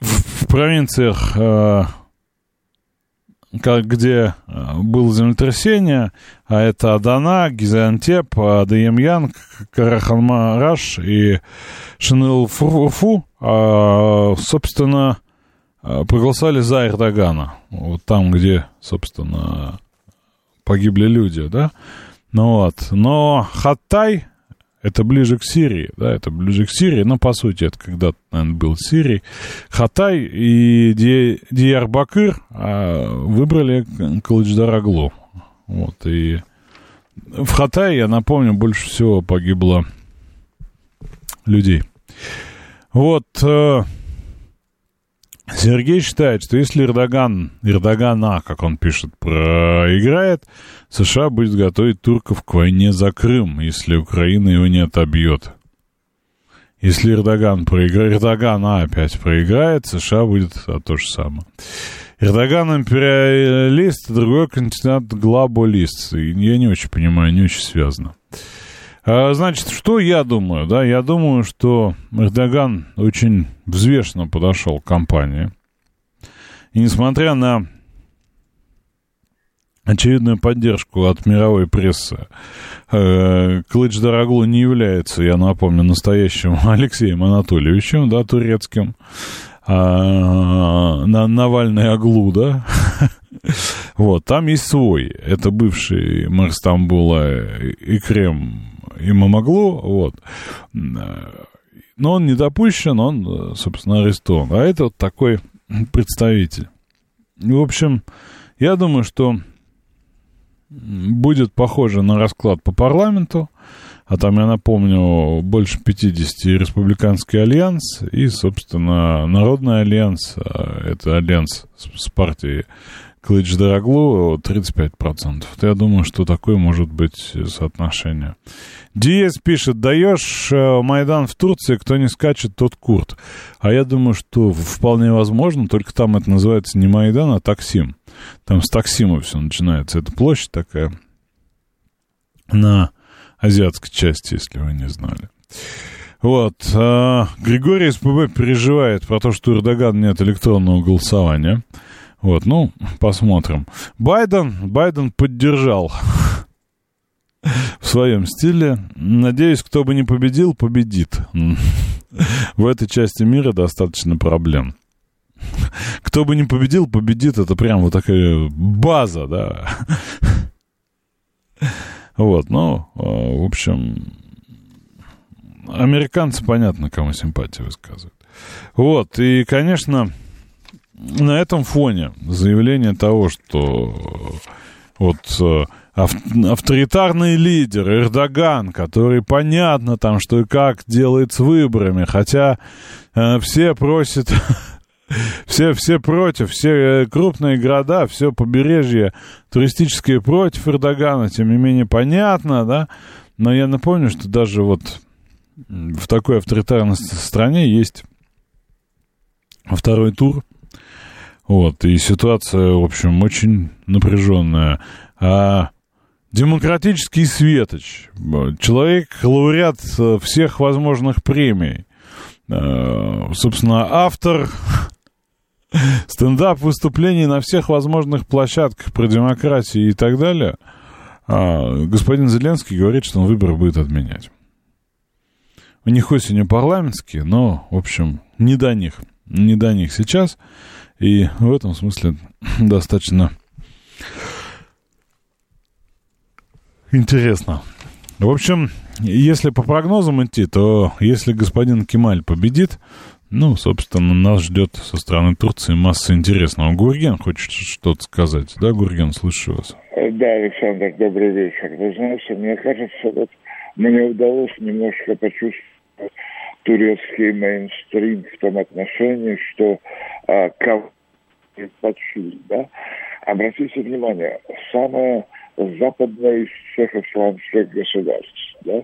в, провинциях, где было землетрясение, а это Адана, Гизантеп, Адыемьян, Караханмараш и Шиныл-Фурфу, а, собственно, а, проголосовали за Эрдогана. Вот там, где, собственно, погибли люди, да? Ну вот. Но Хаттай, это ближе к Сирии, да, это ближе к Сирии, но, по сути, это когда-то, наверное, был Сирий. Хатай и Ди, Диарбакыр а, выбрали Калычдараглу. Вот, и в Хатае, я напомню, больше всего погибло людей. Вот э, Сергей считает, что если Эрдоган, Эрдогана, как он пишет, проиграет, США будет готовить турков к войне за Крым, если Украина его не отобьет. Если Эрдоган проиграет, Эрдоган опять проиграет, США будет а, то же самое. Эрдоган империалист, другой кандидат глобалист. Я не очень понимаю, не очень связано. А, значит, что я думаю? Да, я думаю, что Эрдоган очень взвешенно подошел к кампании. И несмотря на очевидную поддержку от мировой прессы, э, Клыч Дороглу не является, я напомню, настоящим Алексеем Анатольевичем, да, турецким, а, на Навальный Аглу, да, вот, там есть свой, это бывший мэр Стамбула Икрем и Мамаглу, вот. Но он не допущен, он, собственно, арестован. А это вот такой представитель. В общем, я думаю, что будет похоже на расклад по парламенту. А там, я напомню, больше 50 республиканский альянс и, собственно, народный альянс. А это альянс с партией Кылычдароглу 35%. Я думаю, что такое может быть соотношение. Диес пишет, даешь э, Майдан в Турции, кто не скачет, тот Курт. А я думаю, что вполне возможно, только там это называется не Майдан, а Таксим. Там с Таксима все начинается. Это площадь такая на азиатской части, если вы не знали. Вот. А, Григорий СПБ переживает про то, что у Эрдогана нет электронного голосования. Вот, ну, посмотрим. Байден, Байден поддержал в своем стиле. Надеюсь, кто бы не победил, победит. В этой части мира достаточно проблем. Кто бы не победил, победит. Это прям вот такая база, да. Вот, ну, а, в общем, американцы, понятно, кому симпатии высказывают. Вот, и, конечно, на этом фоне заявление того, что вот э, авторитарный лидер Эрдоган, который понятно там, что и как делает с выборами, хотя э, все просят, все, все против, все э, крупные города, все побережье туристические против Эрдогана, тем не менее понятно, да, Но я напомню, что даже вот в такой авторитарной стране есть второй тур. Вот, и ситуация, в общем, очень напряженная. А демократический светоч, человек, лауреат всех возможных премий, э, собственно, автор стендап-выступлений на всех возможных площадках про демократию и так далее, а господин Зеленский говорит, что он выборы будет отменять. У них осенью парламентские, но, в общем, не до них. Не до них сейчас. И в этом смысле достаточно интересно. В общем, если по прогнозам идти, то если господин Кемаль победит, ну, собственно, нас ждет со стороны Турции масса интересного. Гурген хочет что-то сказать. Да, Гурген, слышу вас. Да, Александр, добрый вечер. Вы знаете, мне кажется, вот мне удалось немножко почувствовать турецкий мейнстрим в том отношении, что а, кого предпочли, да? Обратите внимание, самое западное из всех исламских государств, да?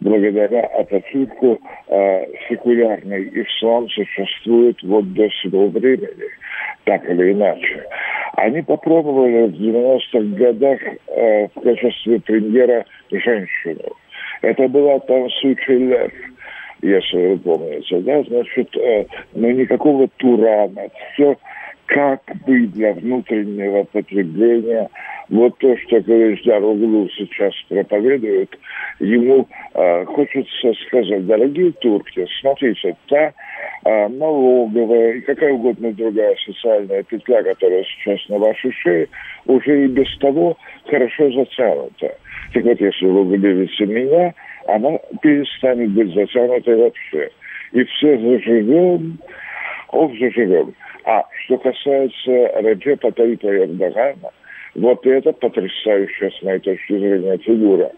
Благодаря Ататюрку э, секулярный ислам существует вот до сего времени, так или иначе. Они попробовали в 90-х годах э, в качестве премьера женщину. Это была там случай Лев если вы помните, да, значит, э, ну никакого Турана, все как бы для внутреннего потребления. Вот то, что Калеждар Углу сейчас проповедует, ему э, хочется сказать, дорогие турки, смотрите, та э, налоговая и какая угодно другая социальная петля, которая сейчас на вашей шее, уже и без того хорошо затянута. Так вот, если вы выберете меня, она перестанет быть затянутой вообще. И все заживем, ох, заживем. А что касается Раджепа Таипа Эрдогана, вот это потрясающая, с моей точки зрения, фигура.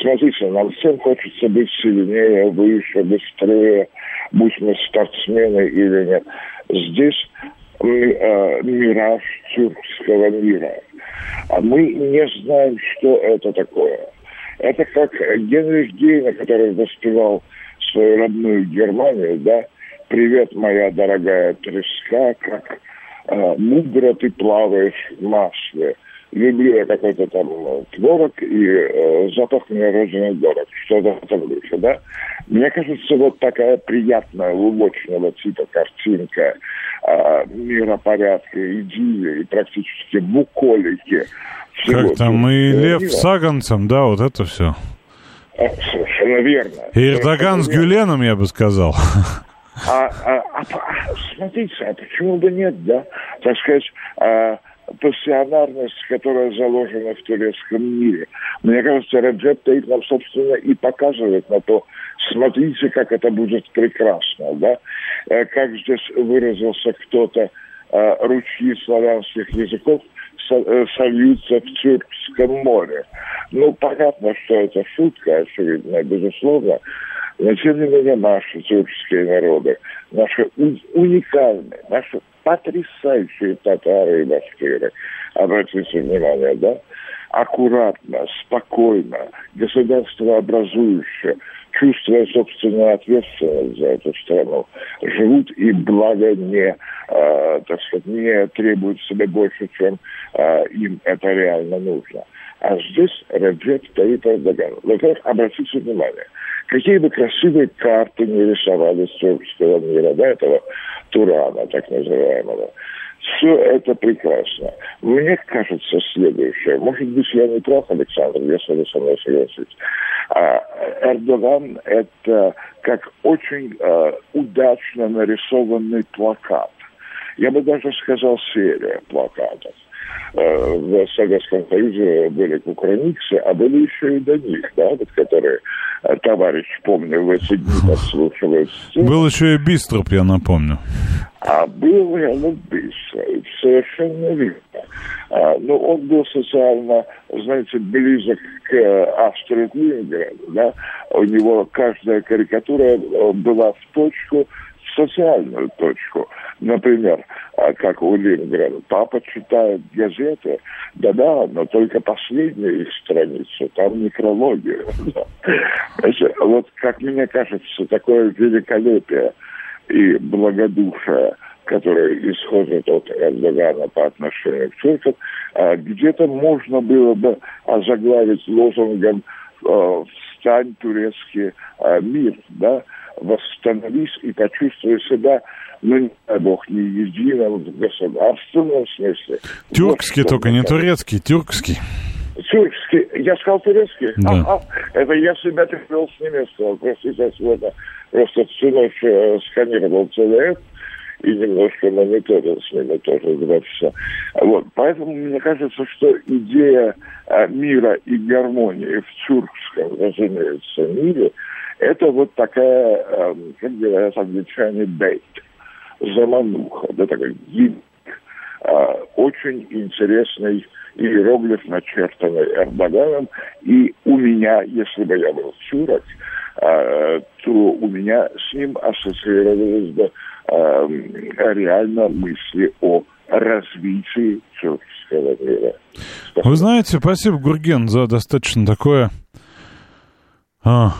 Смотрите, нам всем хочется быть сильнее, выше, быстрее, будь мы спортсмены или нет. Здесь э, мираж тюркского мира. А мы не знаем, что это такое. Это как Генрих Гейна, который воспевал свою родную Германию, да, «Привет, моя дорогая треска, как э, мудро ты плаваешь в масле». Люблю я какой-то там э, творог, и э, запах мне родины дорог. Что-то в этом духе, да? Мне кажется, вот такая приятная, лубочного типа картинка э, миропорядка, идиллии, практически буколики – как там, и Лев с Саганцем, да, вот это все. А, совершенно верно. И Эрдоган с Гюленом, я бы сказал. А, а, а, а, смотрите, а почему бы нет, да? Так сказать, а, пассионарность, которая заложена в турецком мире. Мне кажется, Раджеп Таип нам, собственно, и показывает на то, смотрите, как это будет прекрасно, да? Э, как здесь выразился кто-то, э, ручьи славянских языков – Э, сольются в Тюркском море. Ну, понятно, что это шутка, очевидно, безусловно, но тем не менее наши тюркские народы, наши уникальные, наши потрясающие татары и башкиры, обратите внимание, да, аккуратно, спокойно, государство образующее, чувствуя собственную ответственность за эту страну, живут и благо не, э, так сказать, не требуют себе больше, чем э, им это реально нужно. А здесь Раджеп Таип Эрдоган. Во-первых, обратите внимание, какие бы красивые карты не рисовали с тюркского мира, да, этого Турана, так называемого, все это прекрасно. Мне кажется следующее. Может быть, я не прав, Александр, если вы со мной согласитесь. А, Эрдоган – это как очень а, удачно нарисованный плакат. Я бы даже сказал серия плакатов. Э, в Советском Союзе были кукрыниксы, а были еще и до них, да, вот которые товарищ, помню, в эти дни подслушивают. Был еще и Бистроп, я напомню. А был Леонид Бистроп, совершенно верно. А, но он был социально, знаете, близок к Астрид Лингреду, да, у него каждая карикатура э, была в точку социальную точку. Например, а, как у Лингрена, папа читает газеты, да-да, но только последнюю их страницу, там некрология. Вот, как мне кажется, такое великолепие и благодушие, которое исходит от Эрдогана по отношению к туркам, где-то можно было бы озаглавить лозунгом а, «Встань, турецкий мир», да, восстановись и почувствуй себя, ну, не дай бог, не единым в государственном смысле. Тюркский вот, только, не турецкий, тюркский. Тюркский, я сказал турецкий? Да. Ага, это я себя перевел с немецкого, простите, сегодня просто всю ночь э, сканировал ЦВФ, и немножко мониторил с ними тоже два часа. Вот. Поэтому мне кажется, что идея э, мира и гармонии в тюркском, разумеется, мире – это вот такая, эм, как говорят англичане, бейт, замануха, да, такой гимн, очень интересный иероглиф, начертанный Эрдоганом. И у меня, если бы я был чурок, э, то у меня с ним ассоциировались бы эм, реально мысли о развитии тюркского мира. Вы знаете, спасибо, Гурген, за достаточно такое а,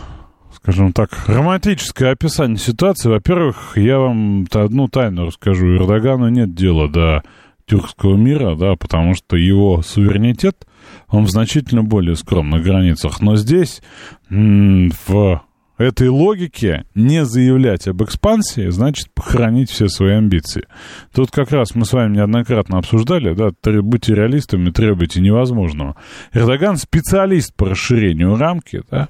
скажем так, романтическое описание ситуации. Во-первых, я вам одну тайну расскажу. Эрдогану нет дела до тюркского мира, да, потому что его суверенитет, он в значительно более скромных границах. Но здесь, в этой логике не заявлять об экспансии значит похоронить все свои амбиции. Тут как раз мы с вами неоднократно обсуждали, да, будьте реалистами, требуйте невозможного. Эрдоган специалист по расширению рамки, да,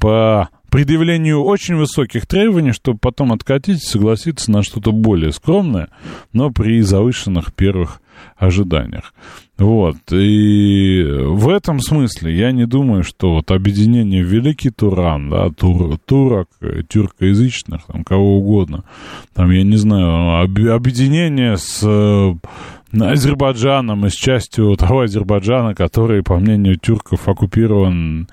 по предъявлению очень высоких требований, чтобы потом откатить и согласиться на что-то более скромное, но при завышенных первых ожиданиях. Вот. И в этом смысле я не думаю, что вот объединение Великий Туран, да, тур, турок, тюркоязычных, там, кого угодно, там, я не знаю, об, объединение с э, Азербайджаном и с частью того Азербайджана, который, по мнению тюрков, оккупирован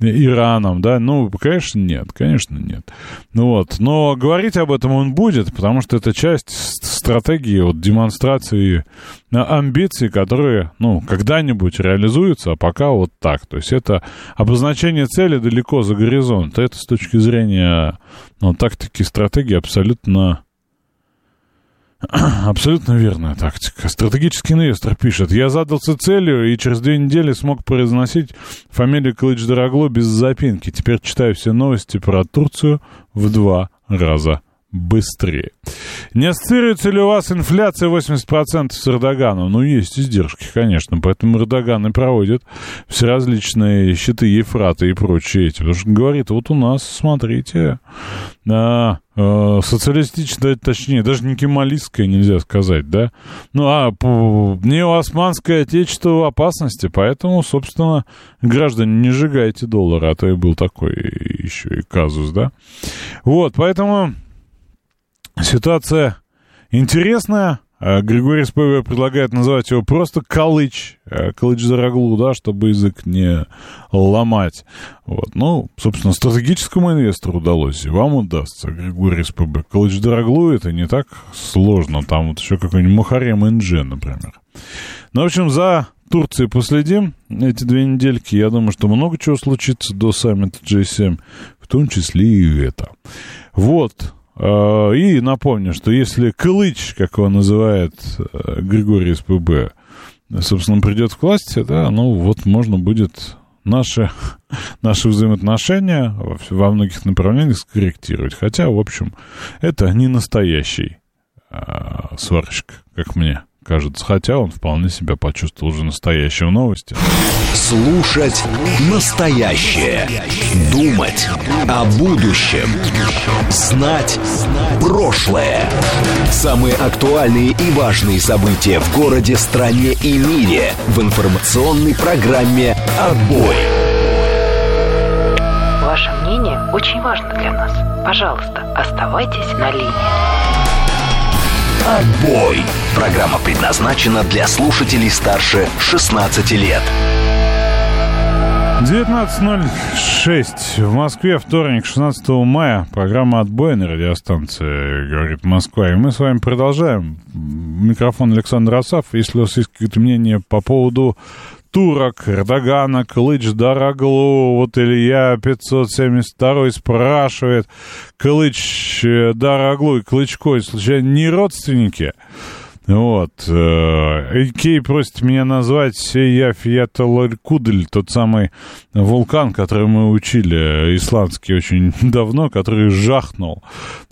Ираном, да, ну, конечно, нет, конечно, нет. Ну вот, но говорить об этом он будет, потому что это часть стратегии вот демонстрации амбиций, которые, ну, когда-нибудь реализуются, а пока вот так. То есть это обозначение цели далеко за горизонт. Это с точки зрения ну, тактики, стратегии абсолютно Абсолютно верная тактика. Стратегический инвестор пишет. Я задался целью и через две недели смог произносить фамилию Кылыч Дорогло без запинки. Теперь читаю все новости про Турцию в два раза быстрее. Не ассоциируется ли у вас инфляция 80% с Эрдоганом? Ну, есть издержки, конечно, поэтому Эрдоган и проводит все различные щиты Ефрата и прочие эти. Потому что говорит, вот у нас, смотрите, а, а, социалистическое, точнее, даже не кемалистское нельзя сказать, да? Ну, а неоосманское отечество в опасности, поэтому, собственно, граждане, не сжигайте доллары, а то и был такой еще и казус, да? Вот, поэтому Ситуация интересная. А Григорий СПВ предлагает называть его просто Калыч, э, Калыч Зараглу, да, чтобы язык не ломать. Вот. Ну, собственно, стратегическому инвестору удалось, и вам удастся, Григорий СПБ. Калыч Зараглу это не так сложно, там вот еще какой-нибудь Махарем НЖ, например. Ну, в общем, за Турцией последим эти две недельки. Я думаю, что много чего случится до саммита G7, в том числе и это. Вот, Э, и напомню, что если Кылыч, как его называет э, Григорий СПБ, собственно, придет к власти, да, ну вот можно будет наши, наши взаимоотношения во многих направлениях скорректировать. Хотя, в общем, это не настоящий а, сварщик, как мне кажется. Хотя он вполне себя почувствовал уже настоящим новости. Слушать настоящее. Думать о будущем. Знать прошлое. Самые актуальные и важные события в городе, стране и мире в информационной программе «Отбой». Ваше мнение очень важно для нас. Пожалуйста, оставайтесь на линии. Отбой! Программа предназначена для слушателей старше 16 лет. 19.06 в Москве, вторник, 16 мая. Программа «Отбой» на радиостанции «Говорит Москва». И мы с вами продолжаем. Микрофон Александр Асав. Если у вас есть какие-то мнения по поводу турок, Эрдогана, Клыч, Дороглу, вот Илья 572 спрашивает, Клыч, э, Дороглу и Клычко, случайно не родственники? Вот. Э, Кей просит меня назвать Сея Фияталалькудль, тот самый вулкан, который мы учили, исландский, очень давно, который жахнул.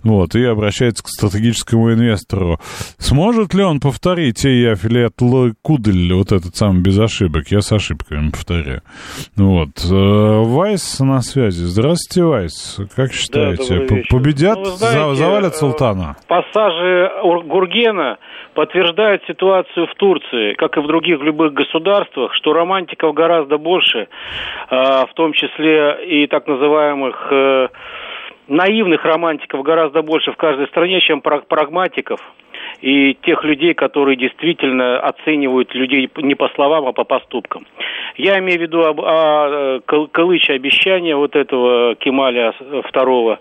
Вот. И обращается к стратегическому инвестору. Сможет ли он повторить Сея Фияталалькудль, вот этот самый без ошибок? Я с ошибками повторяю. Вот. Э, Вайс на связи. Здравствуйте, Вайс. Как считаете, да, победят, ну, знаете, завалят э, султана? Пассажи Гургена подтверждает ситуацию в Турции, как и в других любых государствах, что романтиков гораздо больше, а, в том числе и так называемых э, наивных романтиков гораздо больше в каждой стране, чем прагматиков и тех людей, которые действительно оценивают людей не по словам, а по поступкам. Я имею в виду об, о, о Калыче обещания вот этого Кемаля второго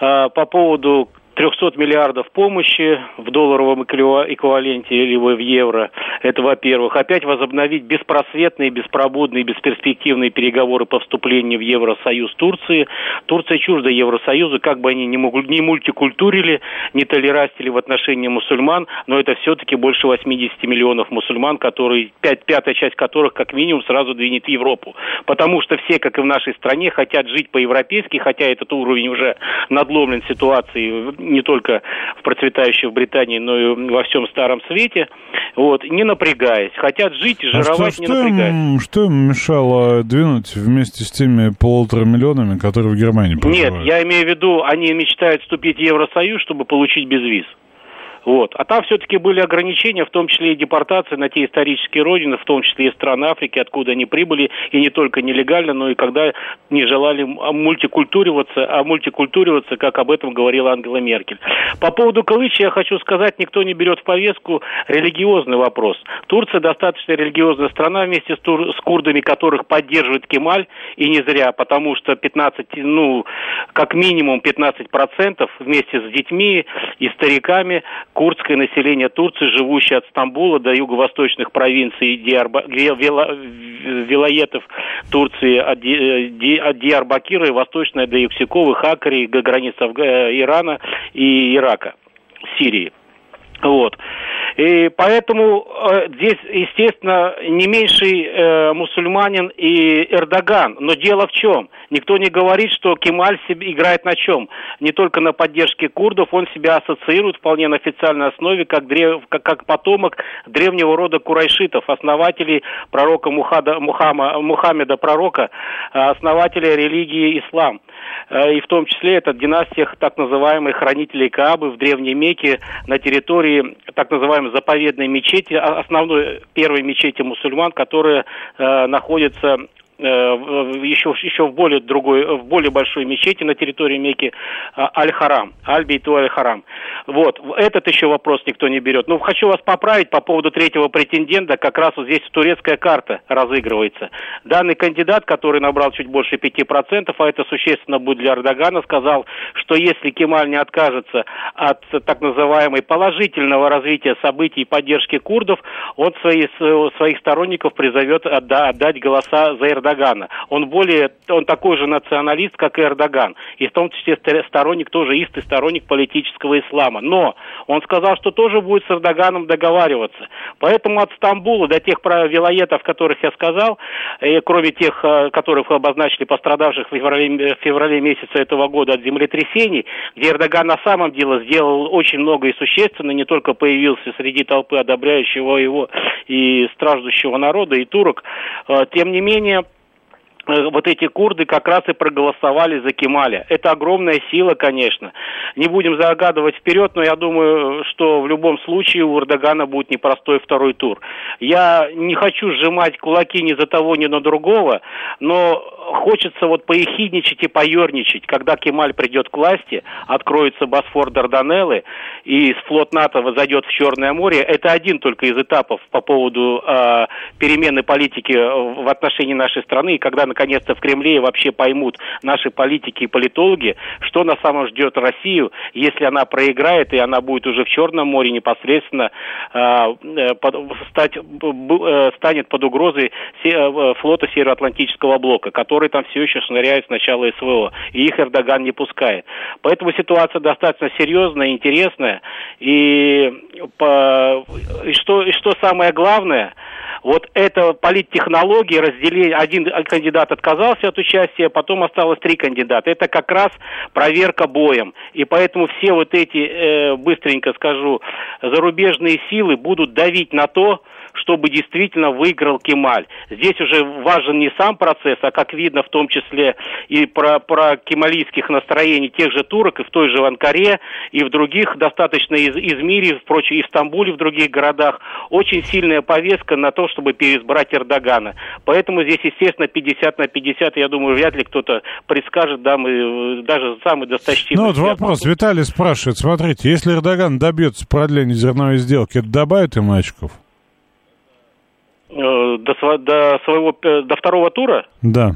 а, по поводу 300 миллиардов помощи в долларовом эквиваленте или в евро. Это во-первых. Опять возобновить беспросветные, беспробудные, бесперспективные переговоры по вступлению в Евросоюз Турции. Турция чужда Евросоюза, как бы они ни, не мультикультурили, не толерастили в отношении мусульман, но это все-таки больше 80 миллионов мусульман, которые, пять, пятая часть которых как минимум сразу двинет в Европу. Потому что все, как и в нашей стране, хотят жить по-европейски, хотя этот уровень уже надломлен ситуацией не только в процветающей в Британии, но и во всем Старом Свете, вот, не напрягаясь. Хотят жить и жировать, а что, не что напрягаясь. Им, что им мешало двинуть вместе с теми полутора миллионами, которые в Германии проживают? Нет, я имею в виду, они мечтают вступить в Евросоюз, чтобы получить безвиз. Вот. А там все-таки были ограничения, в том числе и депортации на те исторические родины, в том числе и страны Африки, откуда они прибыли, и не только нелегально, но и когда не желали мультикультуриваться, а мультикультуриваться, как об этом говорила Ангела Меркель. По поводу Калыча я хочу сказать, никто не берет в повестку религиозный вопрос. Турция достаточно религиозная страна вместе с, тур, с курдами, которых поддерживает Кемаль, и не зря, потому что 15, ну, как минимум 15% вместе с детьми и стариками курдское население Турции, живущее от Стамбула до юго-восточных провинций Диарба... вилоетов Турции от, Ди... от Диарбакира и восточная до Юксиковы, Хакари, границ Афга... Ирана и Ирака, Сирии. Вот. И поэтому э, здесь, естественно, не меньший э, мусульманин и Эрдоган. Но дело в чем? Никто не говорит, что Кемаль себе играет на чем? Не только на поддержке курдов, он себя ассоциирует вполне на официальной основе как, древ, как, как потомок древнего рода курайшитов, основателей пророка Мухада, Мухама, Мухаммеда пророка, э, основателя религии ислам. Э, и в том числе это династия так называемых хранителей Каабы в Древней Мекке на территории так называемой заповедной мечети, а, основной первой мечети мусульман, которая э, находится еще, э, еще в более другой, в более большой мечети на территории Мекки а, Аль-Харам, Аль-Бейту Аль-Харам. Вот, этот еще вопрос никто не берет. Но хочу вас поправить по поводу третьего претендента, как раз вот здесь турецкая карта разыгрывается. Данный кандидат, который набрал чуть больше 5%, а это существенно будет для Эрдогана, сказал, что если Кемаль не откажется от так называемой положительного развития событий и поддержки курдов, он свои, своих сторонников призовет отдать голоса за Эрдогана Эрдогана. Он более, он такой же националист, как и Эрдоган. И в том числе сторонник, тоже истый сторонник политического ислама. Но он сказал, что тоже будет с Эрдоганом договариваться. Поэтому от Стамбула до тех вилоетов, которых я сказал, и кроме тех, э, которых обозначили пострадавших в феврале, в феврале месяца этого года от землетрясений, где Эрдоган на самом деле сделал очень много и существенно, не только появился среди толпы одобряющего его и страждущего народа, и турок, э, тем не менее, Э, вот эти курды как раз и проголосовали за Кемаля. Это огромная сила, конечно. Не будем загадывать вперед, но я думаю, что в любом случае у Эрдогана будет непростой второй тур. Я не хочу сжимать кулаки ни за того, ни на другого, но хочется вот поехидничать и поерничать, когда Кемаль придет к власти, откроется Босфор Дарданеллы, и флот НАТО зайдет в Черное море. Это один только из этапов по поводу э, перемены политики в отношении нашей страны, и когда наконец-то в Кремле и вообще поймут наши политики и политологи, что на самом ждет Россию, если она проиграет, и она будет уже в Черном море непосредственно а, э, под, стать, э, станет под угрозой э, флота Североатлантического блока, который там все еще шныряет с начала СВО, и их Эрдоган не пускает. Поэтому ситуация достаточно серьезная, интересная, и, по, и что, и что самое главное – вот это политтехнологии, разделение, один кандидат отказался от участия, потом осталось три кандидата. Это как раз проверка боем. И поэтому все вот эти, э, быстренько скажу, зарубежные силы будут давить на то, чтобы действительно выиграл Кемаль. Здесь уже важен не сам процесс, а как видно в том числе и про, про кемалийских настроений тех же турок и в той же Анкаре, и в других достаточно из, Измире, впрочем, и в Стамбуле, в других городах, очень сильная повестка на то, чтобы переизбрать Эрдогана. Поэтому здесь, естественно, 50 на 50, я думаю, вряд ли кто-то предскажет, да, мы даже самый досточтимый... Ну вот вопрос, Виталий спрашивает, смотрите, если Эрдоган добьется продления зерновой сделки, это добавит ему очков? Э, до, своего э, до второго тура? Да.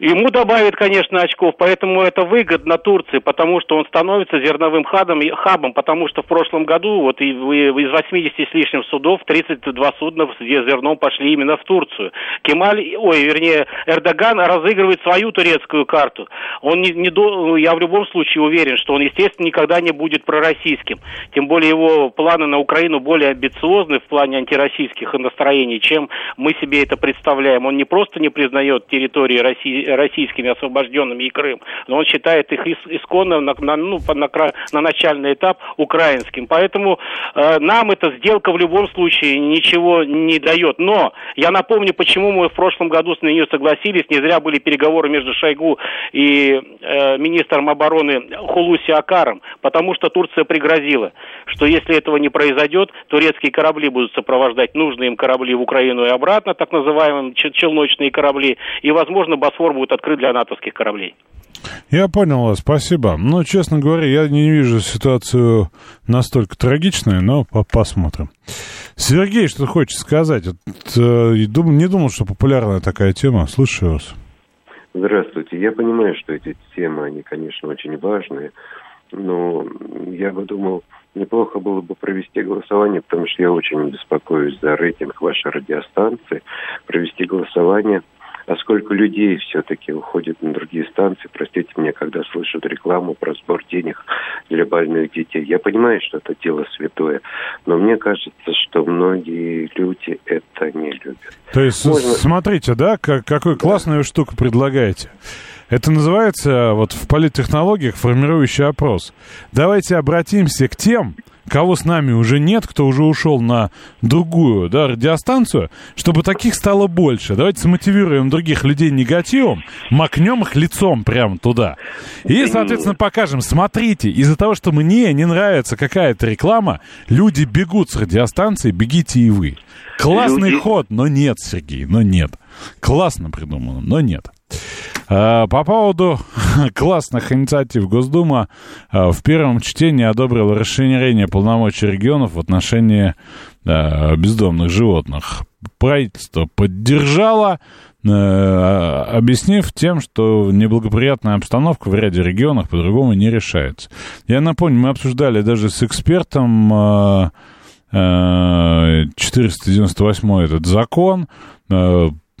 Ему добавит, конечно, очков, поэтому это выгодно Турции, потому что он становится зерновым хабом, хабом потому что в прошлом году вот из 80 с лишним судов 32 судна с зерном пошли именно в Турцию. Кемаль, ой, вернее, Эрдоган разыгрывает свою турецкую карту. Он не, не до, я в любом случае уверен, что он, естественно, никогда не будет пророссийским. Тем более его планы на Украину более амбициозны в плане антироссийских настроений, чем мы себе это представляем. Он не просто не признает территории России, российскими освобожденными и Крым, но он считает их исконно на, на, ну, на, на начальный этап украинским. Поэтому э, нам эта сделка в любом случае ничего не дает. Но я напомню, почему мы в прошлом году с нее согласились. Не зря были переговоры между Шойгу и э, министром обороны Хулуси Акаром, потому что Турция пригрозила, что если этого не произойдет, турецкие корабли будут сопровождать нужные им корабли в Украину и обратно, так называемые челночные корабли, и, возможно, Босфор будет открыт для натовских кораблей. Я понял вас, спасибо. Ну, честно говоря, я не вижу ситуацию настолько трагичной, но посмотрим. Сергей, что хочет сказать? Э, не думал, что популярная такая тема. Слушаю вас. Здравствуйте. Я понимаю, что эти темы, они, конечно, очень важные, но я бы думал, неплохо было бы провести голосование, потому что я очень беспокоюсь за рейтинг вашей радиостанции, провести голосование – а сколько людей все-таки уходит на другие станции, простите меня, когда слышат рекламу про сбор денег для больных детей. Я понимаю, что это дело святое, но мне кажется, что многие люди это не любят. То есть, Можно... смотрите, да, как, какую классную штуку предлагаете. Это называется вот в политтехнологиях формирующий опрос. Давайте обратимся к тем, кого с нами уже нет, кто уже ушел на другую да, радиостанцию, чтобы таких стало больше. Давайте смотивируем других людей негативом, макнем их лицом прямо туда. И, соответственно, покажем, смотрите, из-за того, что мне не нравится какая-то реклама, люди бегут с радиостанции, бегите и вы. Классный люди... ход, но нет, Сергей, но нет. Классно придумано, но нет. А, по поводу классных инициатив Госдума а, в первом чтении одобрила расширение полномочий регионов в отношении бездомных животных. Правительство поддержало, объяснив тем, что неблагоприятная обстановка в ряде регионов по-другому не решается. Я напомню, мы обсуждали даже с экспертом 498 этот закон,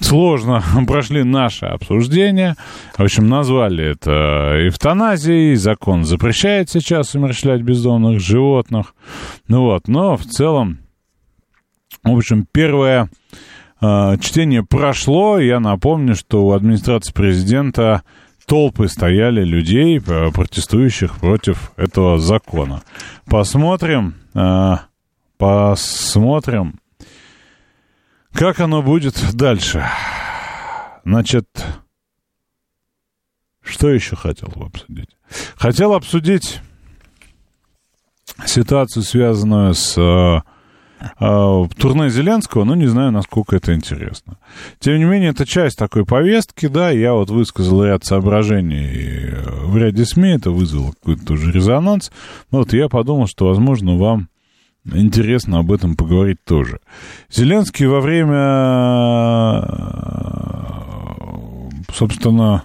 сложно прошли наше обсуждение. В общем, назвали это эвтаназией. Закон запрещает сейчас умерщвлять бездомных животных. Ну вот, но в целом, в общем, первое э, чтение прошло. Я напомню, что у администрации президента толпы стояли людей, э, протестующих против этого закона. Посмотрим, э, посмотрим, как оно будет дальше? Значит, что еще хотел бы обсудить? Хотел обсудить ситуацию, связанную с э, э, турне Зеленского, но не знаю, насколько это интересно. Тем не менее, это часть такой повестки, да, я вот высказал ряд соображений в ряде СМИ, это вызвало какой-то уже резонанс, вот я подумал, что, возможно, вам Интересно об этом поговорить тоже. Зеленский во время собственно,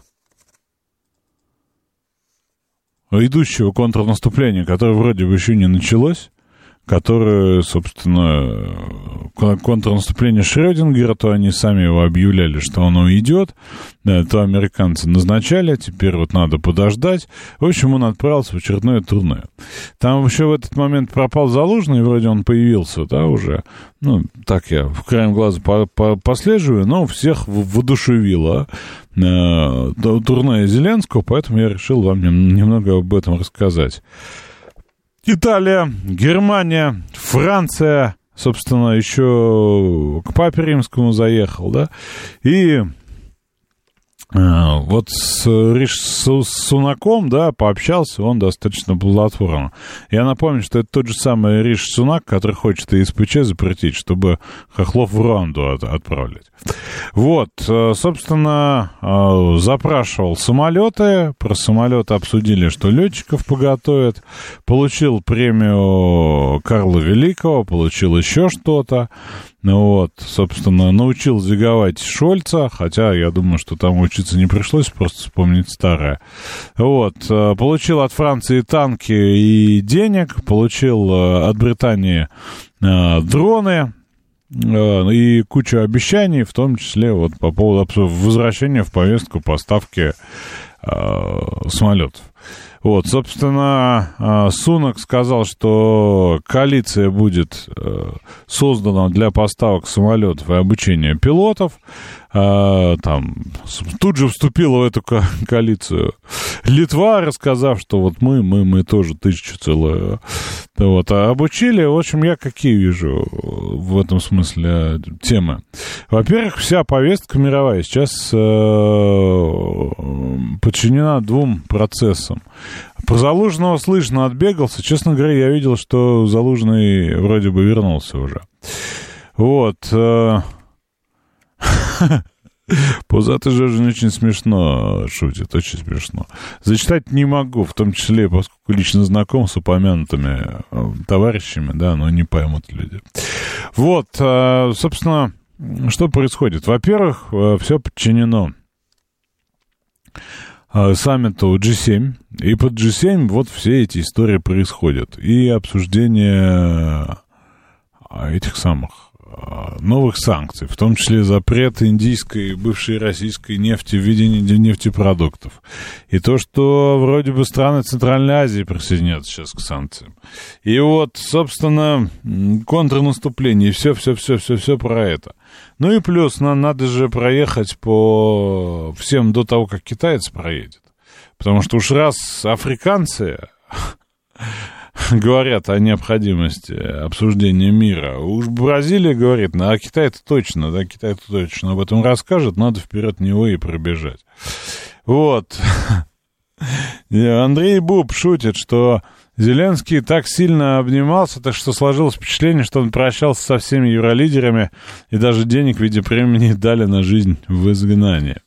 идущего контрнаступления, которое вроде бы еще не началось, которое, собственно, контрнаступление Шрёдингера, то они сами его объявляли, что оно идет, то американцы назначали, а теперь вот надо подождать. В общем, он отправился в очередное турне. Там еще в этот момент пропал Залужный, вроде он появился, да, уже. Ну, так я в краем глаза по -по послеживаю, но всех воодушевило э, турне Зеленского, поэтому я решил вам немного об этом рассказать. Италия, Германия, Франция, собственно, еще к папе римскому заехал, да, и вот с, с Сунаком, да, пообщался он достаточно плодотворно. Я напомню, что это тот же самый Риш Сунак, который хочет и СПЧ запретить, чтобы Хохлов в Руанду от, отправлять. Вот, э, собственно, э, запрашивал самолеты, про самолеты обсудили, что летчиков поготовят, получил премию Карла Великого, получил еще что-то, вот, собственно, научил зиговать Шольца, хотя я думаю, что там учиться не пришлось, просто вспомнить старое. Вот, э, получил от Франции танки и денег, получил э, от Британии э, дроны, и кучу обещаний, в том числе вот по поводу возвращения в повестку поставки самолетов. Вот, собственно, а, Сунок сказал, что коалиция будет э, создана для поставок самолетов и обучения пилотов. А, там тут же вступила в эту коалицию Литва, рассказав, что вот мы, мы, мы тоже тысячу целую. Вот, а обучили, в общем, я какие вижу в этом смысле темы. Во-первых, вся повестка мировая сейчас э, подчинена двум процессам. Про Залужного слышно отбегался. Честно говоря, я видел, что Залужный вроде бы вернулся уже. Вот. Э, Пузатый же очень смешно шутит, очень смешно. Зачитать не могу, в том числе, поскольку лично знаком с упомянутыми э, товарищами, да, но не поймут люди. Вот, э, собственно, что происходит? Во-первых, все подчинено саммиту G7, и под G7 вот все эти истории происходят. И обсуждение этих самых новых санкций, в том числе запрет индийской и бывшей российской нефти в виде нефтепродуктов. И то, что вроде бы страны Центральной Азии присоединятся сейчас к санкциям. И вот, собственно, контрнаступление, и все-все-все-все-все про это. Ну и плюс, нам надо же проехать по всем до того, как китаец проедет. Потому что уж раз африканцы говорят о необходимости обсуждения мира. Уж Бразилия говорит, а Китай это точно, да, Китай это точно об этом расскажет, надо вперед него и пробежать. Вот. Андрей Буб шутит, что Зеленский так сильно обнимался, так что сложилось впечатление, что он прощался со всеми евролидерами и даже денег в виде премии дали на жизнь в изгнании.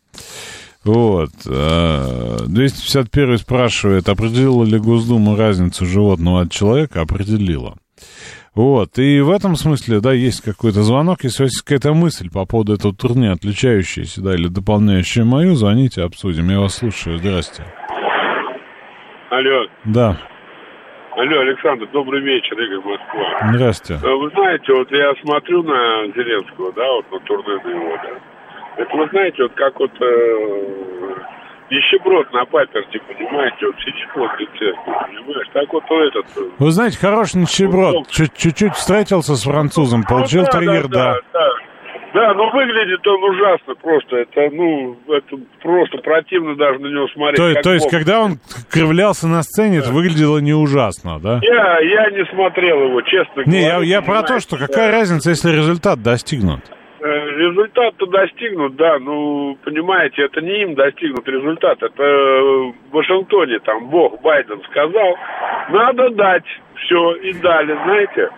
Вот. 251 а, спрашивает, определила ли Госдума разницу животного от человека? Определила. Вот, и в этом смысле, да, есть какой-то звонок, если есть какая-то мысль по поводу этого турне, отличающаяся, да, или дополняющая мою, звоните, обсудим. Я вас слушаю. Здрасте. Алло. Да. Алло, Александр, добрый вечер, Игорь Москва. Здрасте. Э, вы знаете, вот я смотрю на Зеленского, да, вот на турне на его, да, это вы знаете, вот как вот э, нищеброд на паперте, понимаете, вот сидит возле церкви, понимаешь, так вот этот... Э, вы знаете, хороший нищеброд, чуть-чуть встретился с французом, получил ну, да, три да, да. да. Да, но выглядит он ужасно просто. Это, ну, это просто противно даже на него смотреть. То, то есть, бог. когда он кривлялся на сцене, да. это выглядело не ужасно, да? Я, я не смотрел его, честно не, говоря. Не, я, я про то, что какая да. разница, если результат достигнут? Э, результат-то достигнут, да, ну, понимаете, это не им достигнут результат, это в Вашингтоне, там, Бог, Байден сказал, надо дать, все, и дали, знаете.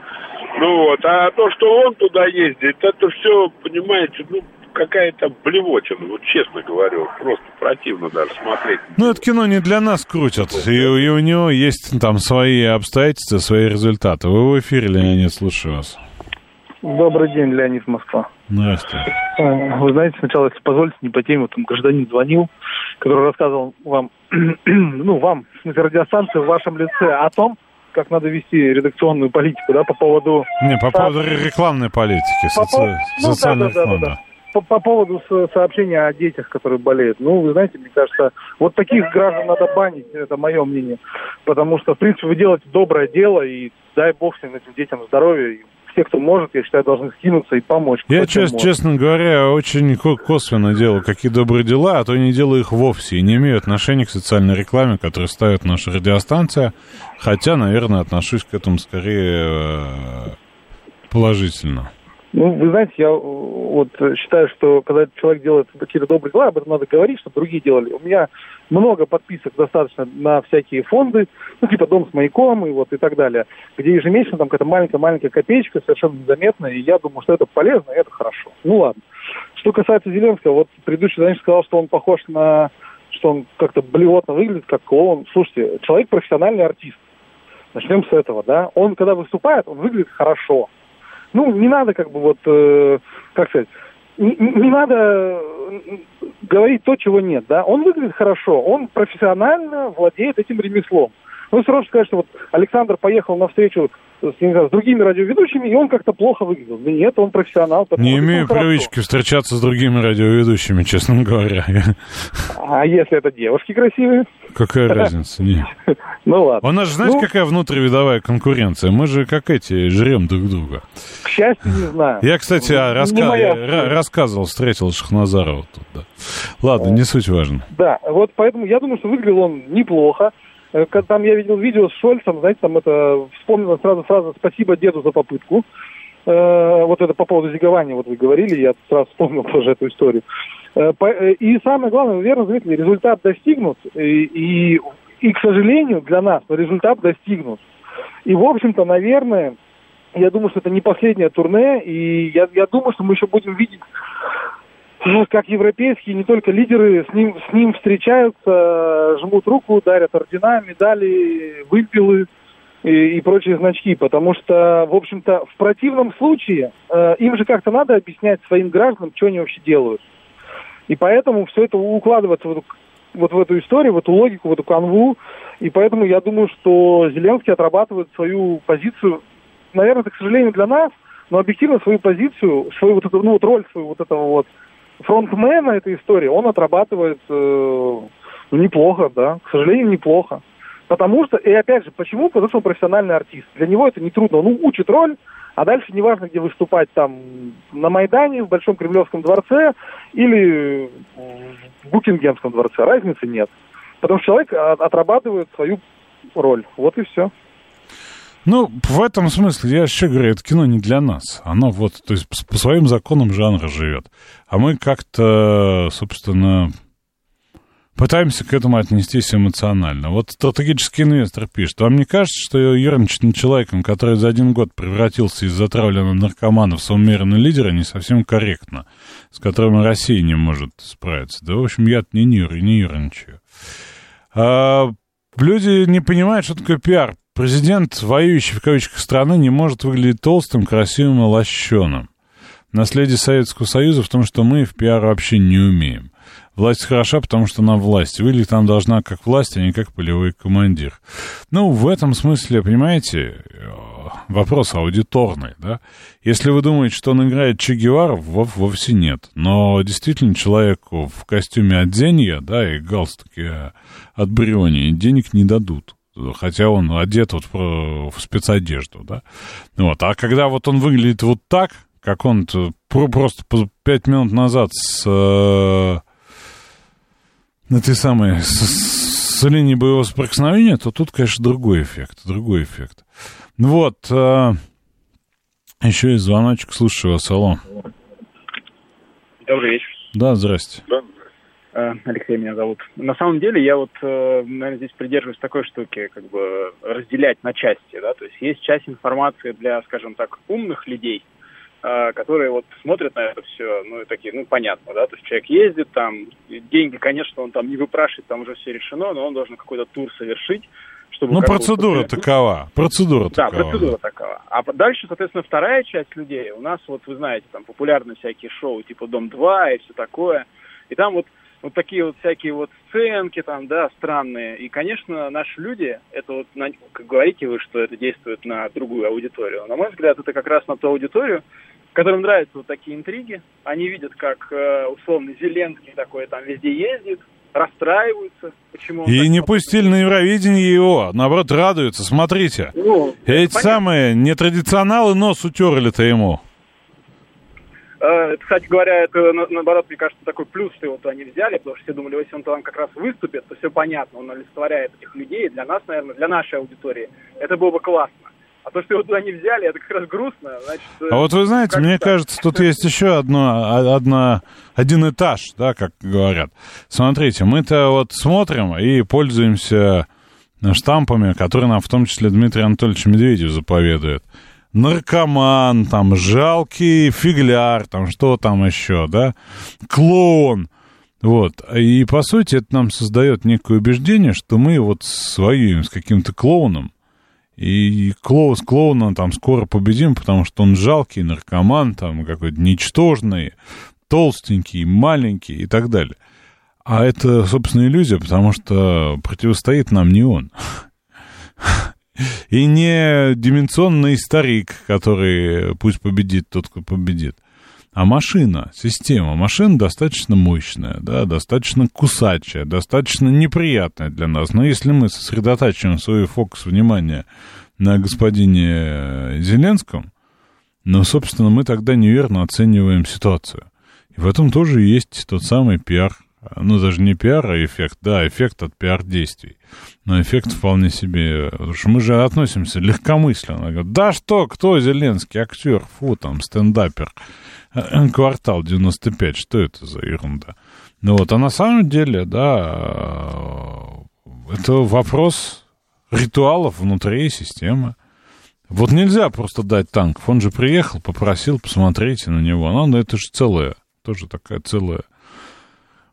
Ну вот, а то, что он туда ездит, это все, понимаете, ну, какая-то блевотина, вот честно говорю, просто противно даже смотреть. Ну, это кино не для нас крутят, и, и у него есть там свои обстоятельства, свои результаты. Вы в эфире, Леонид, слушаю вас. Добрый день, Леонид Москва. Здравствуйте. Э, Вы знаете, сначала, если позволите, не по теме, там гражданин звонил, который рассказывал вам, ну, вам, в смысле, радиостанции в вашем лице о том, как надо вести редакционную политику, да, по поводу... Не, по поводу рекламной политики, По соци... ну, социальных да, да, да, фондов. да. По, по поводу со- сообщения о детях, которые болеют. Ну, вы знаете, мне кажется, вот таких граждан надо банить, это мое мнение. Потому что, в принципе, вы делаете доброе дело, и дай бог всем этим детям здоровья. И все, кто может, я считаю, должны скинуться и помочь. Я, чест- может. честно говоря, очень ко- косвенно делаю какие добрые дела, а то не делаю их вовсе и не имею отношения к социальной рекламе, которую ставит наша радиостанция, хотя, наверное, отношусь к этому скорее э, положительно. Ну, вы знаете, я э, вот э, считаю, что когда человек делает какие-то добрые дела, об этом надо говорить, чтобы другие делали. У меня много подписок достаточно на всякие фонды, ну, типа «Дом с маяком» и вот и так далее, где ежемесячно там какая-то маленькая-маленькая копеечка совершенно незаметная, и я думаю, что это полезно, и это хорошо. Ну, ладно. Что касается Зеленского, вот предыдущий звонитель сказал, что он похож на... что он как-то блевотно выглядит, как клоун. Слушайте, человек профессиональный артист. Начнем с этого, да. Он, когда выступает, он выглядит хорошо. Ну, не надо как бы вот, э, как сказать, не, не надо э, говорить то, чего нет, да. Он выглядит хорошо, он профессионально владеет этим ремеслом. Ну, сразу сказать, что вот Александр поехал на встречу с, не знаю, с другими радиоведущими, и он как-то плохо выглядел. Да нет, он профессионал. Не имею хорошо. привычки встречаться с другими радиоведущими, честно говоря. А если это девушки красивые? Какая разница? Не. Ну ладно. У нас же, знаете, Ну, какая внутривидовая конкуренция? Мы же, как эти, жрем друг друга. К счастью, не знаю. Я, кстати, а, Не раска- моя рассказывал, встретил Шахназарова тут, да. Ладно, не суть важно. Да, вот поэтому я думаю, что выглядел он неплохо. Э, там я видел видео с Шольцем, знаете, там это вспомнила сразу фраза «спасибо деду за попытку». Э, вот это по поводу зигования, вот вы говорили, я сразу вспомнил тоже эту историю. Э, и самое главное, вы верно заметили, результат достигнут, и, и, и, к сожалению, для нас, результат достигнут. И, в общем-то, наверное, я думаю, что это не последнее турне, и я, я думаю, что мы еще будем видеть как европейские, не только лидеры с ним, с ним встречаются, жмут руку, дарят ордена, медали, выпилы и, и прочие значки, потому что, в общем-то, в противном случае э, им же как-то надо объяснять своим гражданам, что они вообще делают. И поэтому все это укладывается в эту, вот в эту историю, в эту логику, в эту канву. И поэтому я думаю, что Зеленский отрабатывает свою позицию, наверное, это, к сожалению, для нас, но объективно свою позицию, свою вот эту, ну, вот роль свою вот этого вот фронтмена этой истории, он отрабатывает э, неплохо, да, к сожалению, неплохо. Потому что, и опять же, почему? Потому что он профессиональный артист. Для него это не трудно. Он учит роль, а дальше неважно, где выступать, там, на Майдане, в Большом Кремлевском дворце или в Букингемском дворце. Разницы нет. Потому что человек а, отрабатывает свою роль. Вот и все. Ну, в этом смысле, я еще говорю, это кино не для нас. Оно вот, то есть по своим законам жанра живет. А мы как-то, собственно, пытаемся к этому отнестись эмоционально. Вот стратегический инвестор пишет, вам не кажется, что ерничать над человеком, который за один год превратился из затравленного наркомана в самоуверенного лидера, не совсем корректно, с которым Россия не может справиться? Да, в общем, я не, нер, не ерничаю. А, люди не понимают, что такое пиар. Президент, воюющий в кавычках страны, не может выглядеть толстым, красивым и лощеным. Наследие Советского Союза в том, что мы в пиар вообще не умеем. Власть хороша, потому что она власть. Выглядеть она должна как власть, а не как полевой командир. Ну, в этом смысле, понимаете, вопрос аудиторный, да? Если вы думаете, что он играет Че Гевара, вов- вовсе нет. Но действительно человеку в костюме от Зенья, да, и галстуке от Бриони денег не дадут. Хотя он одет вот в в спецодежду, да. Вот. А когда вот он выглядит вот так, как он про- просто пять минут назад с э, этой самой с, с линии боевого соприкосновения, то тут, конечно, другой эффект, другой эффект. Вот, э, еще есть звоночек, слушаю вас, алло. Добрый вечер. Да, здрасте. Э, Алексей меня зовут. На самом деле я вот, э, наверное, здесь придерживаюсь такой штуки, как бы разделять на части, да, то есть есть часть информации для, скажем так, умных людей, э, которые вот смотрят на это все, ну, и такие, ну, понятно, да, то есть человек ездит там, деньги, конечно, он там не выпрашивает, там уже все решено, но он должен какой-то тур совершить, Чтобы Ну, процедура вот- такова. Процедура Да, такова. процедура такова. А дальше, соответственно, вторая часть людей. У нас, вот вы знаете, там популярны всякие шоу типа «Дом-2» и все такое. И там вот, вот такие вот всякие вот сценки там, да, странные. И, конечно, наши люди, это вот, на- как говорите вы, что это действует на другую аудиторию. На мой взгляд, это как раз на ту аудиторию, которым нравятся вот такие интриги. Они видят, как э, условно Зеленский такой там везде ездит, расстраиваются, почему И не пустили на Евровидение его. Наоборот, радуются. Смотрите. Ну, Эти понятно. самые нетрадиционалы нос утерли-то ему. Э, Кстати говоря, это на- наоборот, мне кажется, такой плюс, что его туда не взяли, потому что все думали, если он там как раз выступит, то все понятно, он олицетворяет этих людей. Для нас, наверное, для нашей аудитории это было бы классно. А то, что его туда не взяли, это как раз грустно. Значит, э, А вот вы знаете, мне так? кажется, тут есть еще одно, а- одна, один этаж, да, как говорят. Смотрите, мы-то вот смотрим и пользуемся штампами, которые нам в том числе Дмитрий Анатольевич Медведев заповедует. Наркоман, там, жалкий фигляр, там, что там еще, да, клоун. Вот. И, по сути, это нам создает некое убеждение, что мы вот своюем с каким-то клоуном, и клоун с клоуном там скоро победим, потому что он жалкий, наркоман, там какой-то ничтожный, толстенький, маленький и так далее. А это, собственно, иллюзия, потому что противостоит нам не он. И не дименsionный старик, который пусть победит тот, кто победит, а машина, система. Машина достаточно мощная, да, достаточно кусачая, достаточно неприятная для нас. Но если мы сосредотачиваем свой фокус внимания на господине Зеленском, ну, собственно, мы тогда неверно оцениваем ситуацию. И в этом тоже есть тот самый пиар ну, даже не пиар, а эффект, да, эффект от пиар-действий. Но эффект вполне себе, потому что мы же относимся легкомысленно. Говорят, да что, кто Зеленский, актер, фу, там, стендапер, Э, квартал 95, что это за ерунда? Ну вот, а на самом деле, да, это вопрос ритуалов внутри системы. Вот нельзя просто дать танк. Он же приехал, попросил, посмотрите на него. Ну, это же целое, тоже такая целая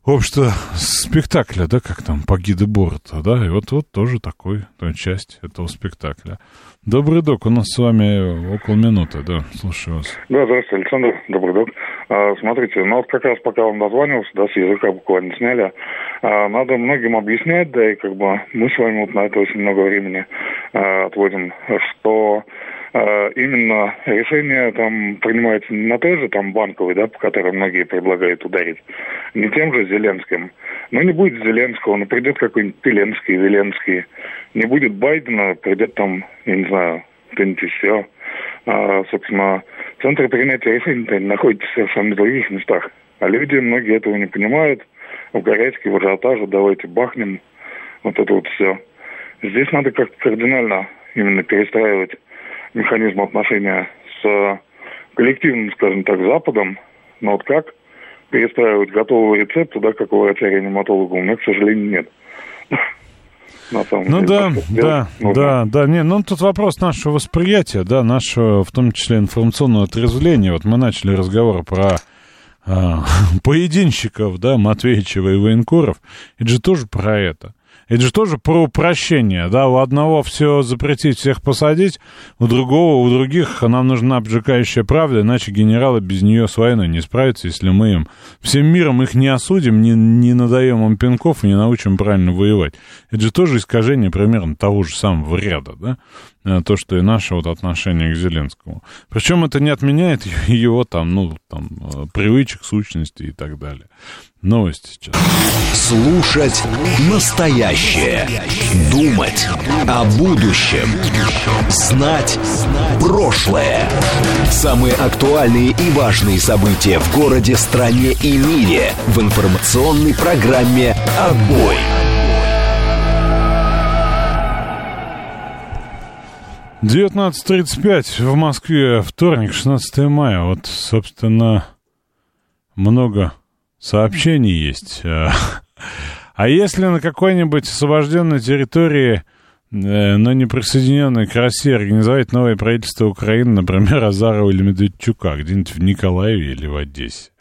общество спектакля, да, как там, Пагиды Борта, да, и вот, вот тоже такой, то, часть этого спектакля. Добрый док, у нас с вами около минуты, да, слушаю вас. Да, здравствуйте, Александр, добрый док. А, смотрите, ну вот как раз пока он дозванивался, да, с языка буквально сняли, а, надо многим объяснять, да, и как бы мы с вами вот на это очень много времени а, отводим, что именно решение там принимается не на той же там банковой, да, по которой многие предлагают ударить, не тем же Зеленским. Но не будет Зеленского, но придет какой-нибудь Пеленский, Веленский. Не будет Байдена, придет там, я не знаю, кто-нибудь еще. А, собственно, центр принятия решений находится совершенно в других местах. А люди, многие этого не понимают. В горячке, в ажиотаже, давайте бахнем. Вот это вот все. Здесь надо как кардинально именно перестраивать механизм отношения с коллективным, скажем так, Западом. Но вот как перестраивать готовый рецепт туда, как у врача-реаниматолога, у меня, к сожалению, нет. На самом Ну деле, да, да, нужно. да, да, не, ну тут вопрос нашего восприятия, да, нашего, в том числе, информационного отрезвления. Вот мы начали разговор про а, поединщиков, да, Матвеичева и Военкоров. Это же тоже про это. Это же тоже про упрощение, да, у одного все запретить, всех посадить, у другого, у других. Нам нужна обжигающая правда, иначе генералы без нее с войной не справятся, если мы им всем миром их не осудим, не, не надаем им пинков и не научим правильно воевать. Это же тоже искажение примерно того же самого ряда, да, то, что и наше вот отношение к Зеленскому. Причем это не отменяет его там, ну, там, э, привычек, сущности и так далее. Новости сейчас. Слушать настоящее. Думать о будущем. Знать прошлое. Самые актуальные и важные события в городе, стране и мире в информационной программе «Отбой». Девятнадцать тридцать пять в Москве, вторник, 16 мая. Вот, собственно, много сообщений есть. А, А если на какой-нибудь освобожденной территории, э, но не присоединенной к России, организовать новое правительство Украины, например, Азарова или Медведчука, где-нибудь в Николаеве или в Одессе,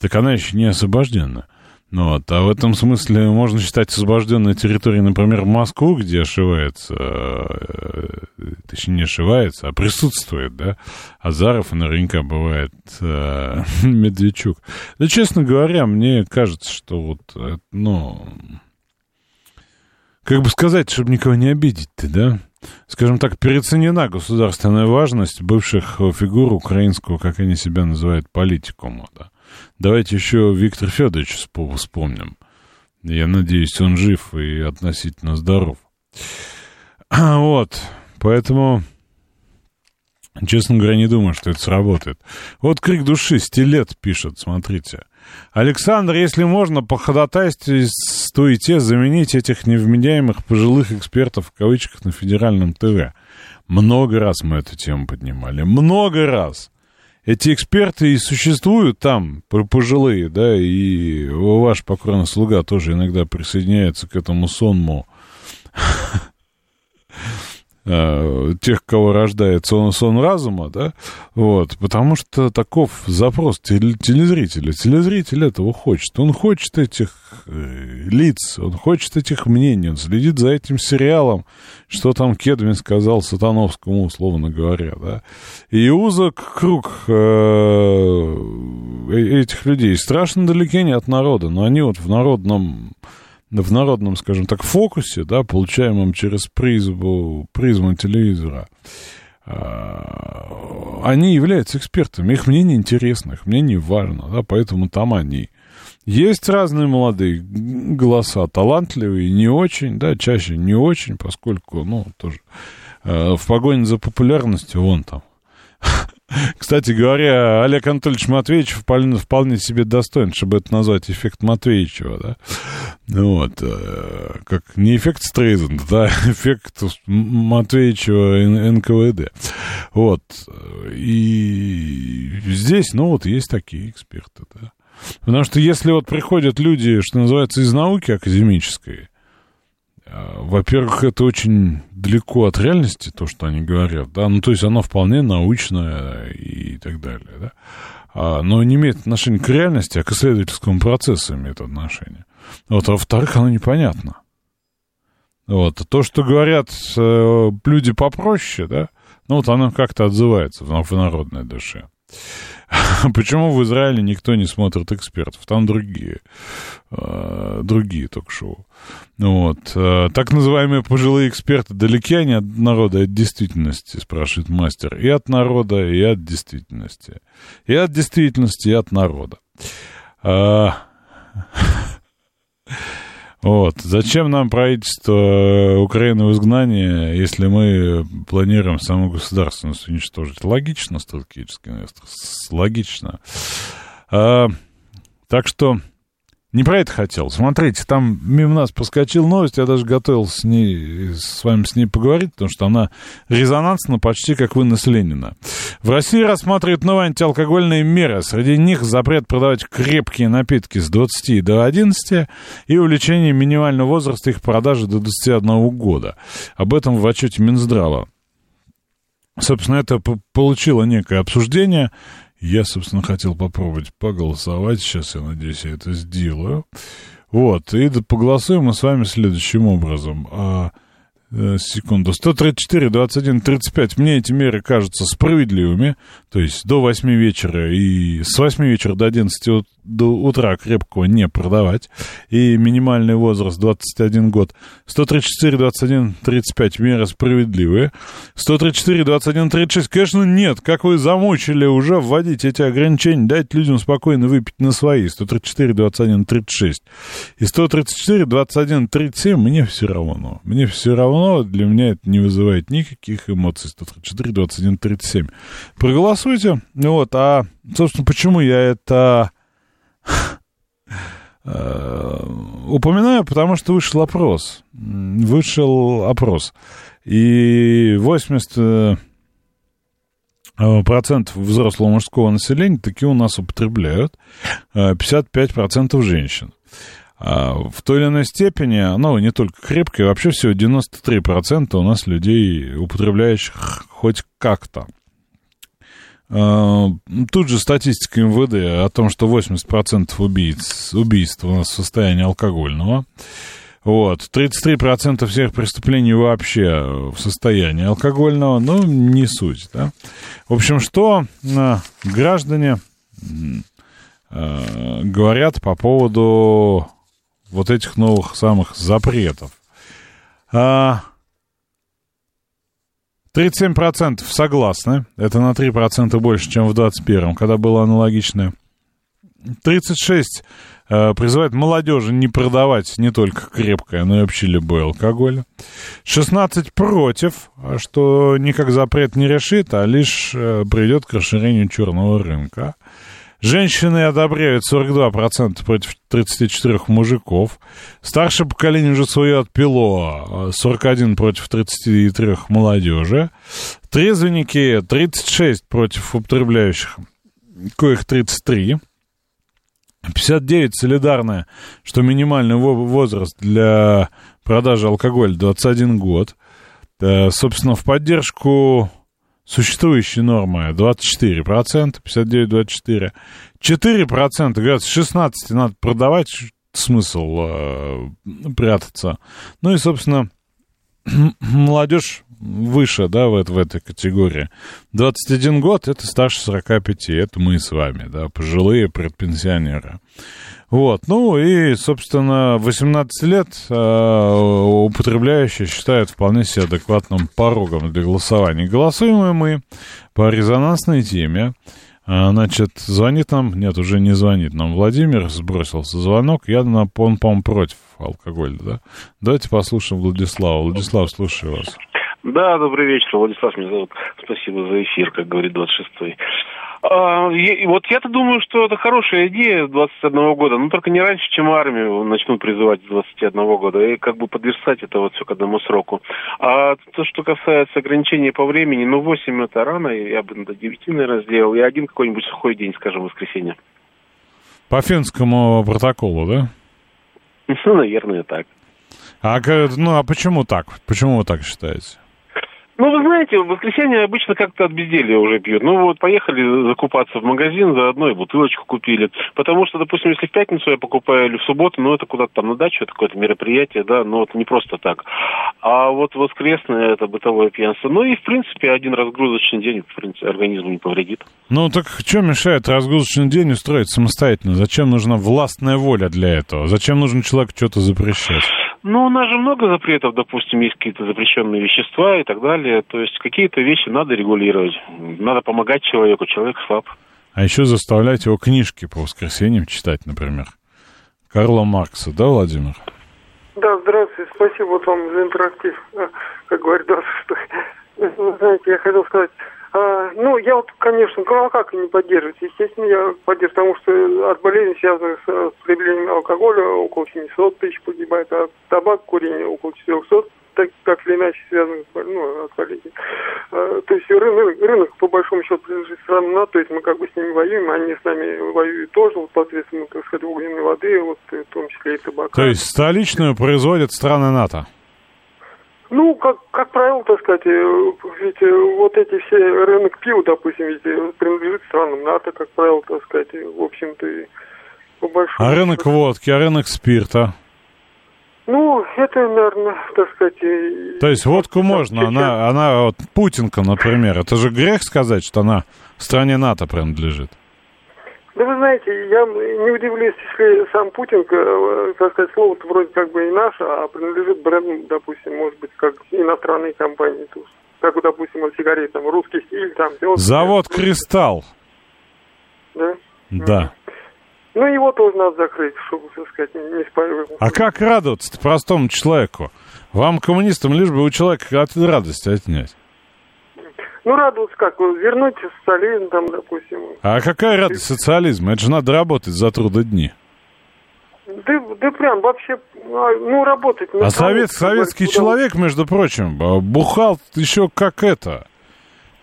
так она еще не освобождена. Ну, вот. А в этом смысле можно считать освобожденной территорией, например, Москву, где ошивается, э, точнее, не ошивается, а присутствует, да, Азаров и наверняка бывает э, Медведчук. Да, честно говоря, мне кажется, что вот, э, ну, как бы сказать, чтобы никого не обидеть-то, да? Скажем так, переоценена государственная важность бывших фигур украинского, как они себя называют, политикума, да. Давайте еще Виктор Федорович вспомним. Я надеюсь, он жив и относительно здоров. Вот, поэтому, честно говоря, не думаю, что это сработает. Вот крик души, стилет пишет, смотрите. Александр, если можно, по ходатайствуйте заменить этих невменяемых пожилых экспертов в кавычках на федеральном ТВ. Много раз мы эту тему поднимали. Много раз эти эксперты и существуют там, пожилые, да, и ваш покорный слуга тоже иногда присоединяется к этому сонму э, тех, кого рождает сон, разума, да, вот, потому что таков запрос телезрителя. Телезритель этого хочет. Он хочет этих э, лиц, он хочет этих мнений, он следит за этим сериалом, что там Кедвин сказал Сатановскому, условно говоря, да. И узок круг э этих людей страшно далеки не от народа, но они вот в народном в народном, скажем так, фокусе, да, получаемом через призму, призму телевизора, а, они являются экспертами, их мнение интересно, их мнение важно, да, поэтому там они. Есть разные молодые голоса, талантливые, не очень, да, чаще не очень, поскольку, ну, тоже э, в погоне за популярностью вон там кстати говоря, Олег Анатольевич Матвеевич вполне, вполне себе достоин, чтобы это назвать эффект Матвеевичева, да. Ну вот, э, как не эффект Стрейзен, да, эффект Матвеевичева НКВД. Вот. И здесь, ну вот, есть такие эксперты, да. Потому что если вот приходят люди, что называется, из науки академической, а, во-первых, это очень далеко от реальности, то, что они говорят, да, ну, то есть оно вполне научное и так далее, да, а, но не имеет отношения к реальности, а к исследовательскому процессу имеет отношение. Вот, а во-вторых, оно непонятно. Вот, то, что говорят э, люди попроще, да, ну, вот оно как-то отзывается в, в народной душе. Почему в Израиле никто не смотрит экспертов? Там другие, э, другие ток-шоу. Вот. Э, так называемые пожилые эксперты далеки они от народа от действительности, спрашивает мастер. И от народа, и от действительности. И от действительности, и от народа. Вот. Зачем нам правительство э, Украины в изгнании, если мы планируем саму государственность уничтожить? Логично, стратегический инвестор. Логично. А, так что не про это хотел. Смотрите, там мимо нас проскочил новость, я даже готовился с ней, с вами с ней поговорить, потому что она резонансна почти как вынос Ленина. В России рассматривают новые антиалкогольные меры. Среди них запрет продавать крепкие напитки с 20 до 11 и увеличение минимального возраста их продажи до 21 года. Об этом в отчете Минздрава. Собственно, это получило некое обсуждение. Я, собственно, хотел попробовать поголосовать. Сейчас, я надеюсь, я это сделаю. Вот, и поголосуем мы с вами следующим образом. А, э, секунду. 134, 21, 35. Мне эти меры кажутся справедливыми. То есть до 8 вечера и с 8 вечера до 11 до утра крепкого не продавать. И минимальный возраст 21 год. 134, 21, 35 меры справедливые. 134, 21, 36, конечно, нет. Как вы замучили уже вводить эти ограничения, дать людям спокойно выпить на свои. 134, 21, 36. И 134, 21, 37 мне все равно. Мне все равно, для меня это не вызывает никаких эмоций. 134, 21, 37. Проголосуйте. Вот, а, собственно, почему я это упоминаю, потому что вышел опрос. Вышел опрос. И 80 э, процентов взрослого мужского населения таки у нас употребляют, 55% э, женщин. А в той или иной степени, ну, не только крепкие, вообще всего 93% у нас людей, употребляющих хоть как-то. Э, тут же статистика МВД о том, что 80% убийц, убийств у нас в состоянии алкогольного. Вот. 33% всех преступлений вообще в состоянии алкогольного, ну, не суть, да. В общем, что э, граждане э, говорят по поводу вот этих новых самых запретов. А, 37% согласны, это на 3% больше, чем в 2021, когда было аналогичное. 36 э, призывает молодежи не продавать не только крепкое, но и вообще любой алкоголь. 16 против, что никак запрет не решит, а лишь э, приведет к расширению черного рынка. Женщины одобряют 42% против 34 мужиков. Старшее поколение уже свое отпило. 41 против 33 молодежи. Трезвенники 36 против употребляющих. Коих 33. 59 солидарная, что минимальный возраст для продажи алкоголя 21 год. Собственно, в поддержку существующей нормы 24%, 59-24%. 4% говорят, с 16 надо продавать, смысл э, прятаться. Ну и, собственно, молодежь выше, да, в, в этой категории. 21 год — это старше 45, это мы с вами, да, пожилые предпенсионеры. Вот, ну и, собственно, 18 лет э, употребляющие считают вполне себе адекватным порогом для голосования. Голосуем мы по резонансной теме. А, значит, звонит нам, нет, уже не звонит нам Владимир, сбросился звонок, я, он, по-моему, против алкоголя, да? Давайте послушаем Владислава. Владислав, слушаю вас. Да, добрый вечер, Владислав меня зовут. Спасибо за эфир, как говорит 26-й. А, и, вот я-то думаю, что это хорошая идея 21 года, но только не раньше, чем армию начнут призывать с 21 года, и как бы подверстать это вот все к одному сроку. А то, что касается ограничений по времени, ну, 8 это рано, я бы до 9, наверное, сделал, и один какой-нибудь сухой день, скажем, воскресенье. По финскому протоколу, да? Ну, наверное, так. А, ну, а почему так? Почему вы так считаете? Ну, вы знаете, в воскресенье обычно как-то от безделья уже пьют. Ну, вот поехали закупаться в магазин, заодно и бутылочку купили. Потому что, допустим, если в пятницу я покупаю или в субботу, ну, это куда-то там на дачу, это какое-то мероприятие, да, но это не просто так. А вот воскресное это бытовое пьянство. Ну, и, в принципе, один разгрузочный день, в принципе, организму не повредит. Ну, так что мешает разгрузочный день устроить самостоятельно? Зачем нужна властная воля для этого? Зачем нужно человеку что-то запрещать? Ну, у нас же много запретов, допустим, есть какие-то запрещенные вещества и так далее. То есть какие-то вещи надо регулировать. Надо помогать человеку, человек слаб. А еще заставлять его книжки по воскресеньям читать, например. Карла Маркса, да, Владимир? Да, здравствуйте, спасибо вот вам за интерактив. А, как говорит, да, что... Знаете, я хотел сказать, ну, я вот, конечно, а как не поддерживать? Естественно, я поддерживаю, потому что от болезней, связанных с потреблением алкоголя, около 700 тысяч погибает, а табак, курение около 400 так, так или иначе связаны ну, от болезней. А, то есть рынок, рынок, по большому счету, принадлежит странам НАТО, то есть мы как бы с ними воюем, они с нами воюют тоже, вот посредством, так сказать, огненной воды, вот в том числе и табака. То есть столичную производят страны НАТО? Ну, как, как правило, так сказать, э, ведь э, вот эти все рынок пива, допустим, ведь э, принадлежит странам НАТО, как правило, так сказать, в общем-то, по большому... А рынок водки, а рынок спирта? Ну, это, наверное, так сказать... То есть водку можно, сейчас... она, она вот Путинка, например, это же грех сказать, что она стране НАТО принадлежит? Да вы знаете, я не удивлюсь, если сам Путин, э, так сказать, слово-то вроде как бы и наше, а принадлежит бренду, допустим, может быть, как иностранные компании. Как, допустим, вот сигарет, там, русский стиль, там... Завод «Кристалл». Да? Да. Ну, его тоже надо закрыть, чтобы, так сказать, не спаивать. А как радоваться простому человеку? Вам, коммунистам, лишь бы у человека от радости отнять. Ну, радоваться как? Вернуть социализм там, допустим. А какая радость социализма? Это же надо работать за труды дни. Да, да прям вообще, а, ну, работать... А совет, советский человек, между прочим, бухал еще как это,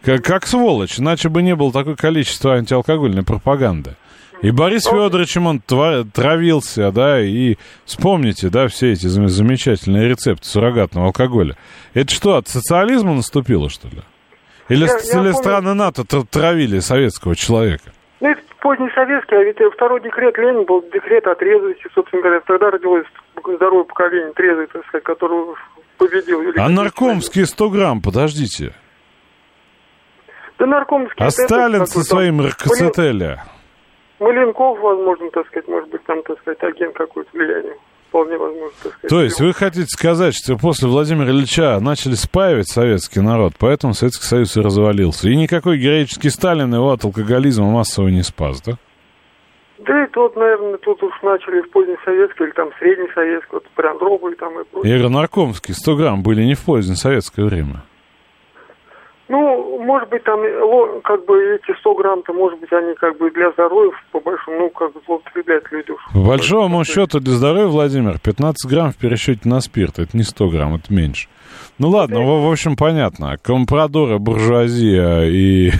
как, как сволочь, иначе бы не было такое количество антиалкогольной пропаганды. И Борис ну, Федоровичем он травился, да, и вспомните, да, все эти замечательные рецепты суррогатного алкоголя. Это что, от социализма наступило, что ли? Или, Я- с- я или помню- страны НАТО травили советского человека? Ну, это поздний советский, а ведь второй декрет Ленин был декрет о трезвости, собственно говоря. Тогда родилось здоровое поколение трезвое, так сказать, которое победил. А наркомские 100 грамм, подождите. Да наркомские... А Сталин со своим РКЦТЛя. Маленков, возможно, так сказать, может быть, там, так сказать, агент какой-то влияния. Вполне возможно, так сказать. То есть вы хотите сказать, что после Владимира Ильича начали спаивать советский народ, поэтому Советский Союз и развалился. И никакой героический Сталин его от алкоголизма массово не спас, да? Да и тут, наверное, тут уж начали в поздний советский или там средний советский, вот при Андропове там и прочее. Я говорю, наркомские 100 грамм были не в позднее советское время. Ну, может быть, там, как бы, эти 100 грамм-то, может быть, они, как бы, для здоровья, по большому, ну, как бы, злоупотребляют люди. По большому счету для здоровья, Владимир, 15 грамм в пересчете на спирт. Это не 100 грамм, это меньше. Ну ладно, в, в общем, понятно. Компрадоры, буржуазия и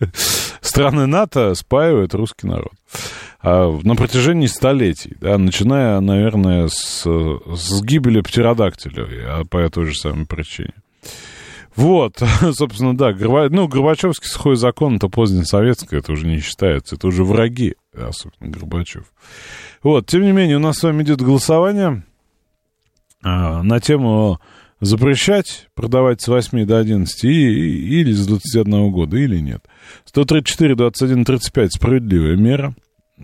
страны НАТО спаивают русский народ. А на протяжении столетий, да, начиная, наверное, с, с гибели птеродактиля, по той же самой причине. Вот, собственно, да, Горба... ну, Горбачевский сухой закон, это позднесоветское, это уже не считается, это уже враги, особенно Горбачев. Вот, тем не менее, у нас с вами идет голосование а, на тему запрещать продавать с 8 до 11 и, и- или с 21 года, или нет. 134, 21, 35 справедливая мера.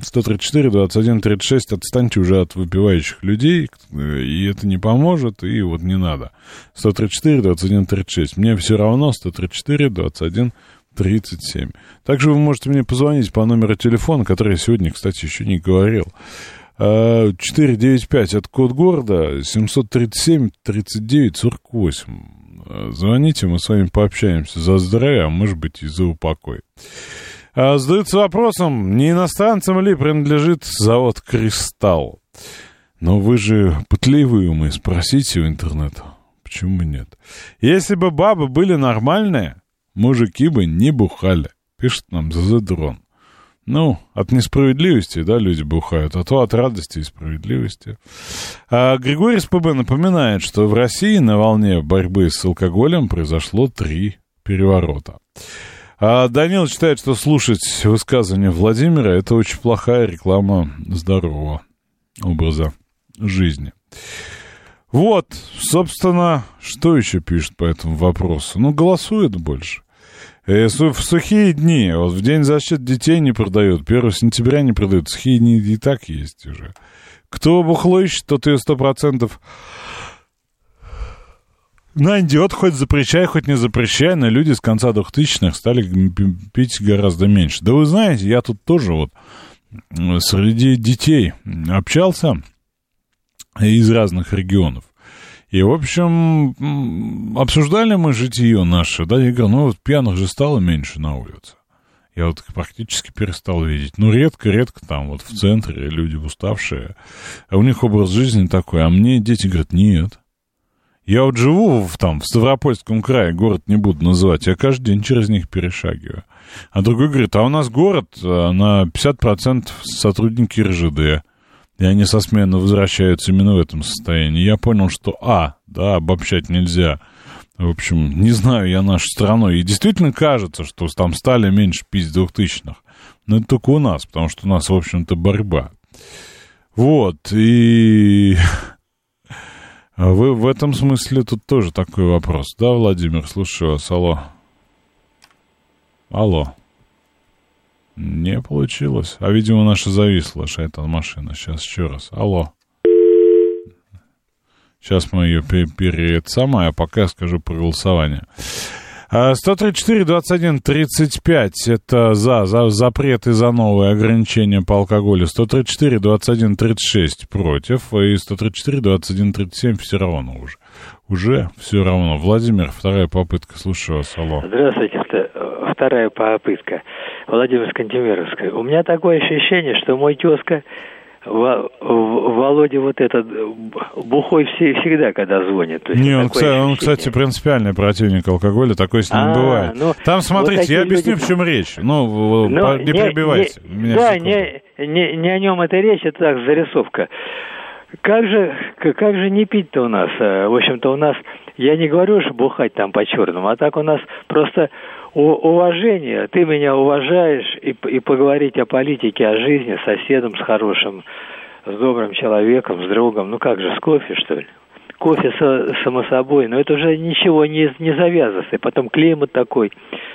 134, 21, 36 отстаньте уже от выпивающих людей, и это не поможет, и вот не надо. 134, 21, 36. Мне все равно 134, 21, 37. Также вы можете мне позвонить по номеру телефона, который я сегодня, кстати, еще не говорил. А, 495 от код города, 737 39 48. А, Звоните, мы с вами пообщаемся за здравие, а может быть и за упокой. А, Задаются вопросом, не иностранцам ли принадлежит завод «Кристалл»? Но вы же пытливые умы, спросите у интернета. Почему нет? Если бы бабы были нормальные, мужики бы не бухали, пишет нам ЗЗ Дрон. Ну, от несправедливости, да, люди бухают, а то от радости и справедливости. А Григорий СПБ напоминает, что в России на волне борьбы с алкоголем произошло три переворота. А Данил считает, что слушать высказывания Владимира – это очень плохая реклама здорового образа жизни. Вот, собственно, что еще пишет по этому вопросу? Ну, голосует больше. Э, В сухие дни, вот в День защиты детей не продают, 1 сентября не продают, сухие дни и так есть уже. Кто бухло ищет, тот ее сто процентов найдет, хоть запрещай, хоть не запрещай, но люди с конца 2000-х стали пить гораздо меньше. Да вы знаете, я тут тоже вот среди детей общался из разных регионов. И, в общем, обсуждали мы житие наше, да, я говорю, ну вот пьяных же стало меньше на улице. Я вот практически перестал видеть. Ну, редко-редко там вот в центре люди уставшие. А у них образ жизни такой. А мне дети говорят, нет. Я вот живу в, там, в Ставропольском крае, город не буду называть, я каждый день через них перешагиваю. А другой говорит, а у нас город а, на 50% сотрудники РЖД. И они со смены возвращаются именно в этом состоянии. Я понял, что, а, да, обобщать нельзя. В общем, не знаю я нашу страну. И действительно кажется, что там стали меньше пить двухтысячных. Но это только у нас, потому что у нас, в общем-то, борьба. Вот, и вы в этом смысле тут тоже такой вопрос. Да, Владимир, слушаю вас. Алло. Алло. Не получилось. А, видимо, наша зависла, шайтан машина. Сейчас еще раз. Алло. Сейчас мы ее перед самой, а пока скажу про голосование. А, 134, 21, 35 это за, за запрет и за новые ограничения по алкоголю. 134, 21, 36 против. И 134, 21, 37 все равно уже. Уже все равно. Владимир, вторая попытка. Слушаю вас. Алло. Здравствуйте, вто- вторая попытка. Владимир Скандемировская. У меня такое ощущение, что мой тезка Володя вот этот э, бухой все, всегда, когда звонит. Не, он, кстати, он, кстати, принципиальный противник алкоголя, такое с ним А, бывает. ну, Там, вот смотрите, такие я объясню, люди- в чем речь. Ну, Ну, по- не, перебивайте. не- меня да, секунду. не, не, не о нем это речь, это так, зарисовка. Как же, как же не пить-то у нас? Э, В общем-то, у нас, я не говорю, что бухать там по-черному, а так у нас просто уважение, ты меня уважаешь, и, и поговорить о политике, о жизни с соседом, с хорошим, с добрым человеком, с другом, ну как же, с кофе, что ли? Кофе, со, само собой, но это уже ничего не, не завязывается, и потом климат такой.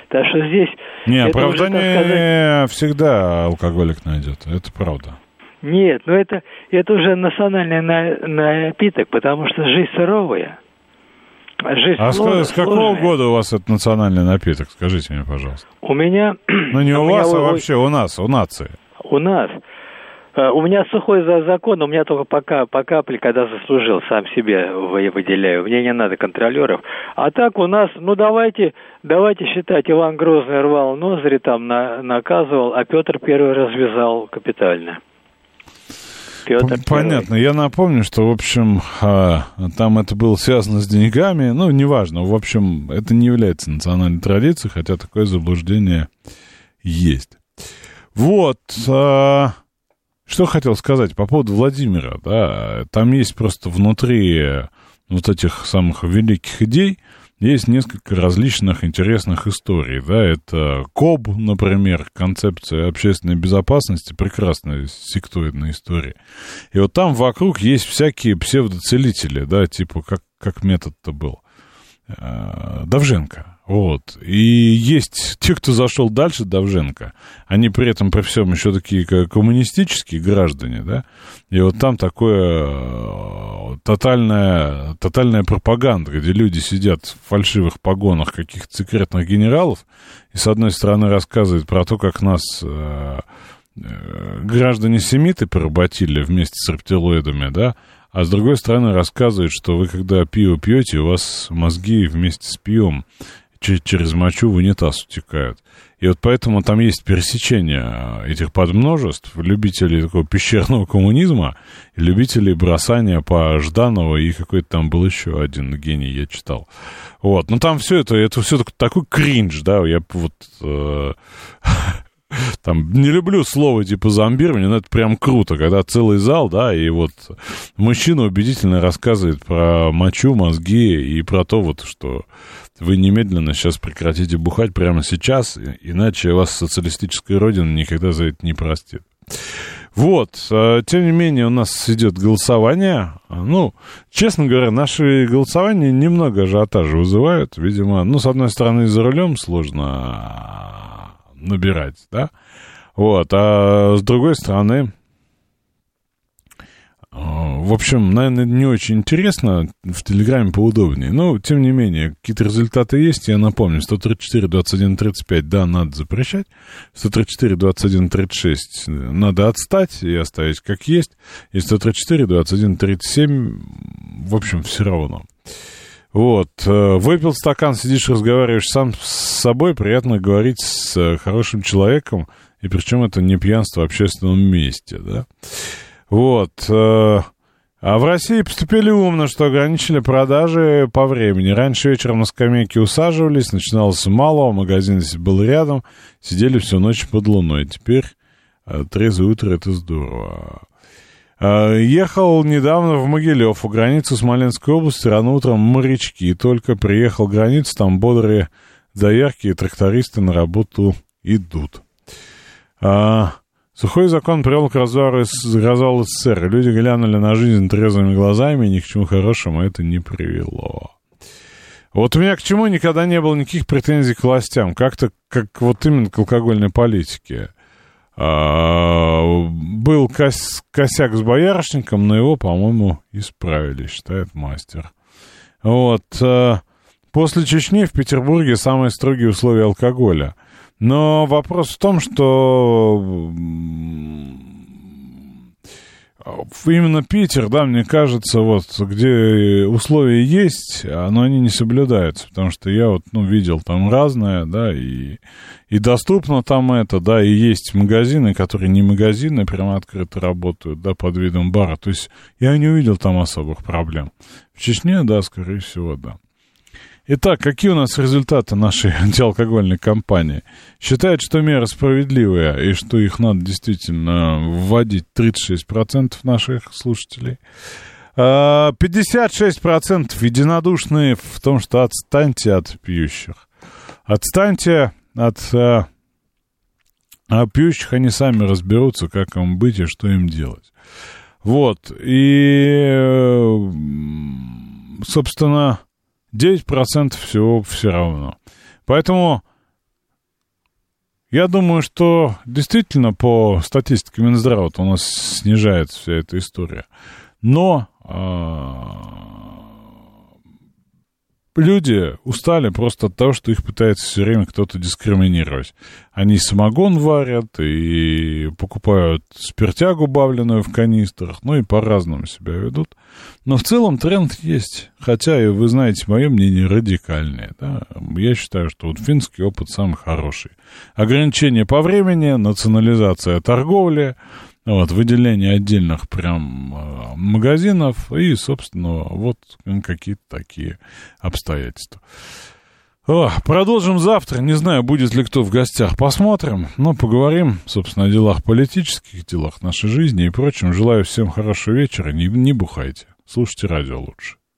Так что здесь... Не, оправдание уже, сказать, всегда алкоголик найдет, это правда. Нет, ну это, это уже национальный на, напиток, потому что жизнь суровая. Жизнь А с, сложная, с какого сложная. года у вас этот национальный напиток? Скажите мне, пожалуйста. У меня... Ну, не у, меня вас, а у- вообще у нас, у нации. У нас. Э, У меня сухой за закон, у меня только по, ка- по капле, когда заслужил, сам себе вы- выделяю. Мне не надо контролеров. А так у нас, ну давайте, давайте считать, Иван Грозный рвал ноздри, там на- наказывал, а Петр Первый развязал капитально. Петр Понятно. Я напомню, что, в общем, а, там это было связано с деньгами. Ну, неважно. В общем, это не является национальной традицией, хотя такое заблуждение есть. Вот. а, что хотел сказать по поводу Владимира. Да, там есть просто внутри вот этих самых великих идей есть несколько различных интересных историй. Да, это КОБ, например, концепция общественной безопасности, прекрасная сектоидная история. И вот там вокруг есть всякие псевдоцелители, да, типа как, как метод-то был. Э, Давженко. Вот. И есть те, кто зашел дальше Давженко, они при этом при всем еще такие коммунистические граждане, да, и вот там такое э, тотальная, тотальная пропаганда, где люди сидят в фальшивых погонах каких-то секретных генералов, и с одной стороны рассказывают про то, как нас э, э, граждане-семиты поработили вместе с рептилоидами, да, а с другой стороны рассказывают, что вы когда пиво пьете, у вас мозги вместе с пивом через мочу в унитаз утекают. И вот поэтому там есть пересечение этих подмножеств, любителей такого пещерного коммунизма, любителей бросания по Жданову, и какой-то там был еще один гений, я читал. Вот, ну там все это, это все такой кринж, да, я вот... э, там, не люблю слово типа зомбирование, но это прям круто, когда целый зал, да, и вот мужчина убедительно рассказывает про мочу, мозги и про то вот, что вы немедленно сейчас прекратите бухать прямо сейчас, иначе вас социалистическая родина никогда за это не простит. Вот, э, тем не менее, у нас идет голосование. А, Ну, честно говоря, наши голосования немного ажиотажа вызывают. Видимо, ну, с одной стороны, за рулем сложно а, набирать, да? Вот, а с другой стороны, а, в общем, наверное, не очень интересно, в Телеграме поудобнее. Но, тем не менее, какие-то результаты есть. Я напомню, 134, 21, 35, да, надо запрещать. 134, 21, 36 надо отстать и оставить как есть. И 134, 21, 37, в общем, все равно. Вот, э, выпил стакан, сидишь, разговариваешь сам с собой, приятно говорить с э, хорошим человеком, и причем это не пьянство в общественном месте, да. Вот. э, А в России поступили умно, что ограничили продажи по времени. Раньше вечером на скамейке усаживались, начиналось с малого, магазин здесь был рядом, сидели всю ночь под луной. Теперь э, трезвое утро — это здорово. Э, Ехал недавно в Могилев, у границы Смоленской области, рано утром морячки. Только приехал к границе, там бодрые доярки и трактористы на работу идут. А, Сухой закон привел к развалу, развалу СССР. Люди глянули на жизнь трезвыми глазами, и ни к чему хорошему это не привело. Вот у меня к чему никогда не было никаких претензий к властям. Как-то, как вот именно к алкогольной политике. А, был кос- косяк с боярышником, но его, по-моему, исправили, считает мастер. Вот. а, После Чечни в Петербурге самые строгие условия алкоголя. Но вопрос в том, что именно Питер, да, мне кажется, вот где условия есть, но они не соблюдаются, потому что я вот, ну, видел там разное, да, и, и доступно там это, да, и есть магазины, которые не магазины, прямо открыто работают, да, под видом бара, то есть я не увидел там особых проблем. В Чечне, да, скорее всего, да. Итак, какие у нас результаты нашей антиалкогольной кампании? Считают, что меры справедливые и что их надо действительно вводить 36% наших слушателей. А, 56% единодушны в том, что отстаньте от пьющих. Отстаньте от э, а пьющих, они сами разберутся, как им быть и что им делать. Вот, и, э, собственно, 9% всего все равно. Поэтому я думаю, что действительно по статистике Минздрава у нас снижается вся эта история. Но а, люди устали просто от того, что их пытается все время кто-то дискриминировать. Они самогон варят и покупают спиртягу, бавленную в канистрах, ну и по-разному себя ведут. Но в целом тренд есть. Хотя, и вы знаете, мое мнение радикальное. Да? Я считаю, что вот финский опыт самый хороший. Ограничение по времени, национализация торговли, вот, выделение отдельных прям э, магазинов и, собственно, вот какие-то такие обстоятельства. О, продолжим завтра. Не знаю, будет ли кто в гостях. Посмотрим. Но поговорим, собственно, о делах политических, делах нашей жизни и прочем. Желаю всем хорошего вечера. Не, не бухайте. Слушайте радио лучше.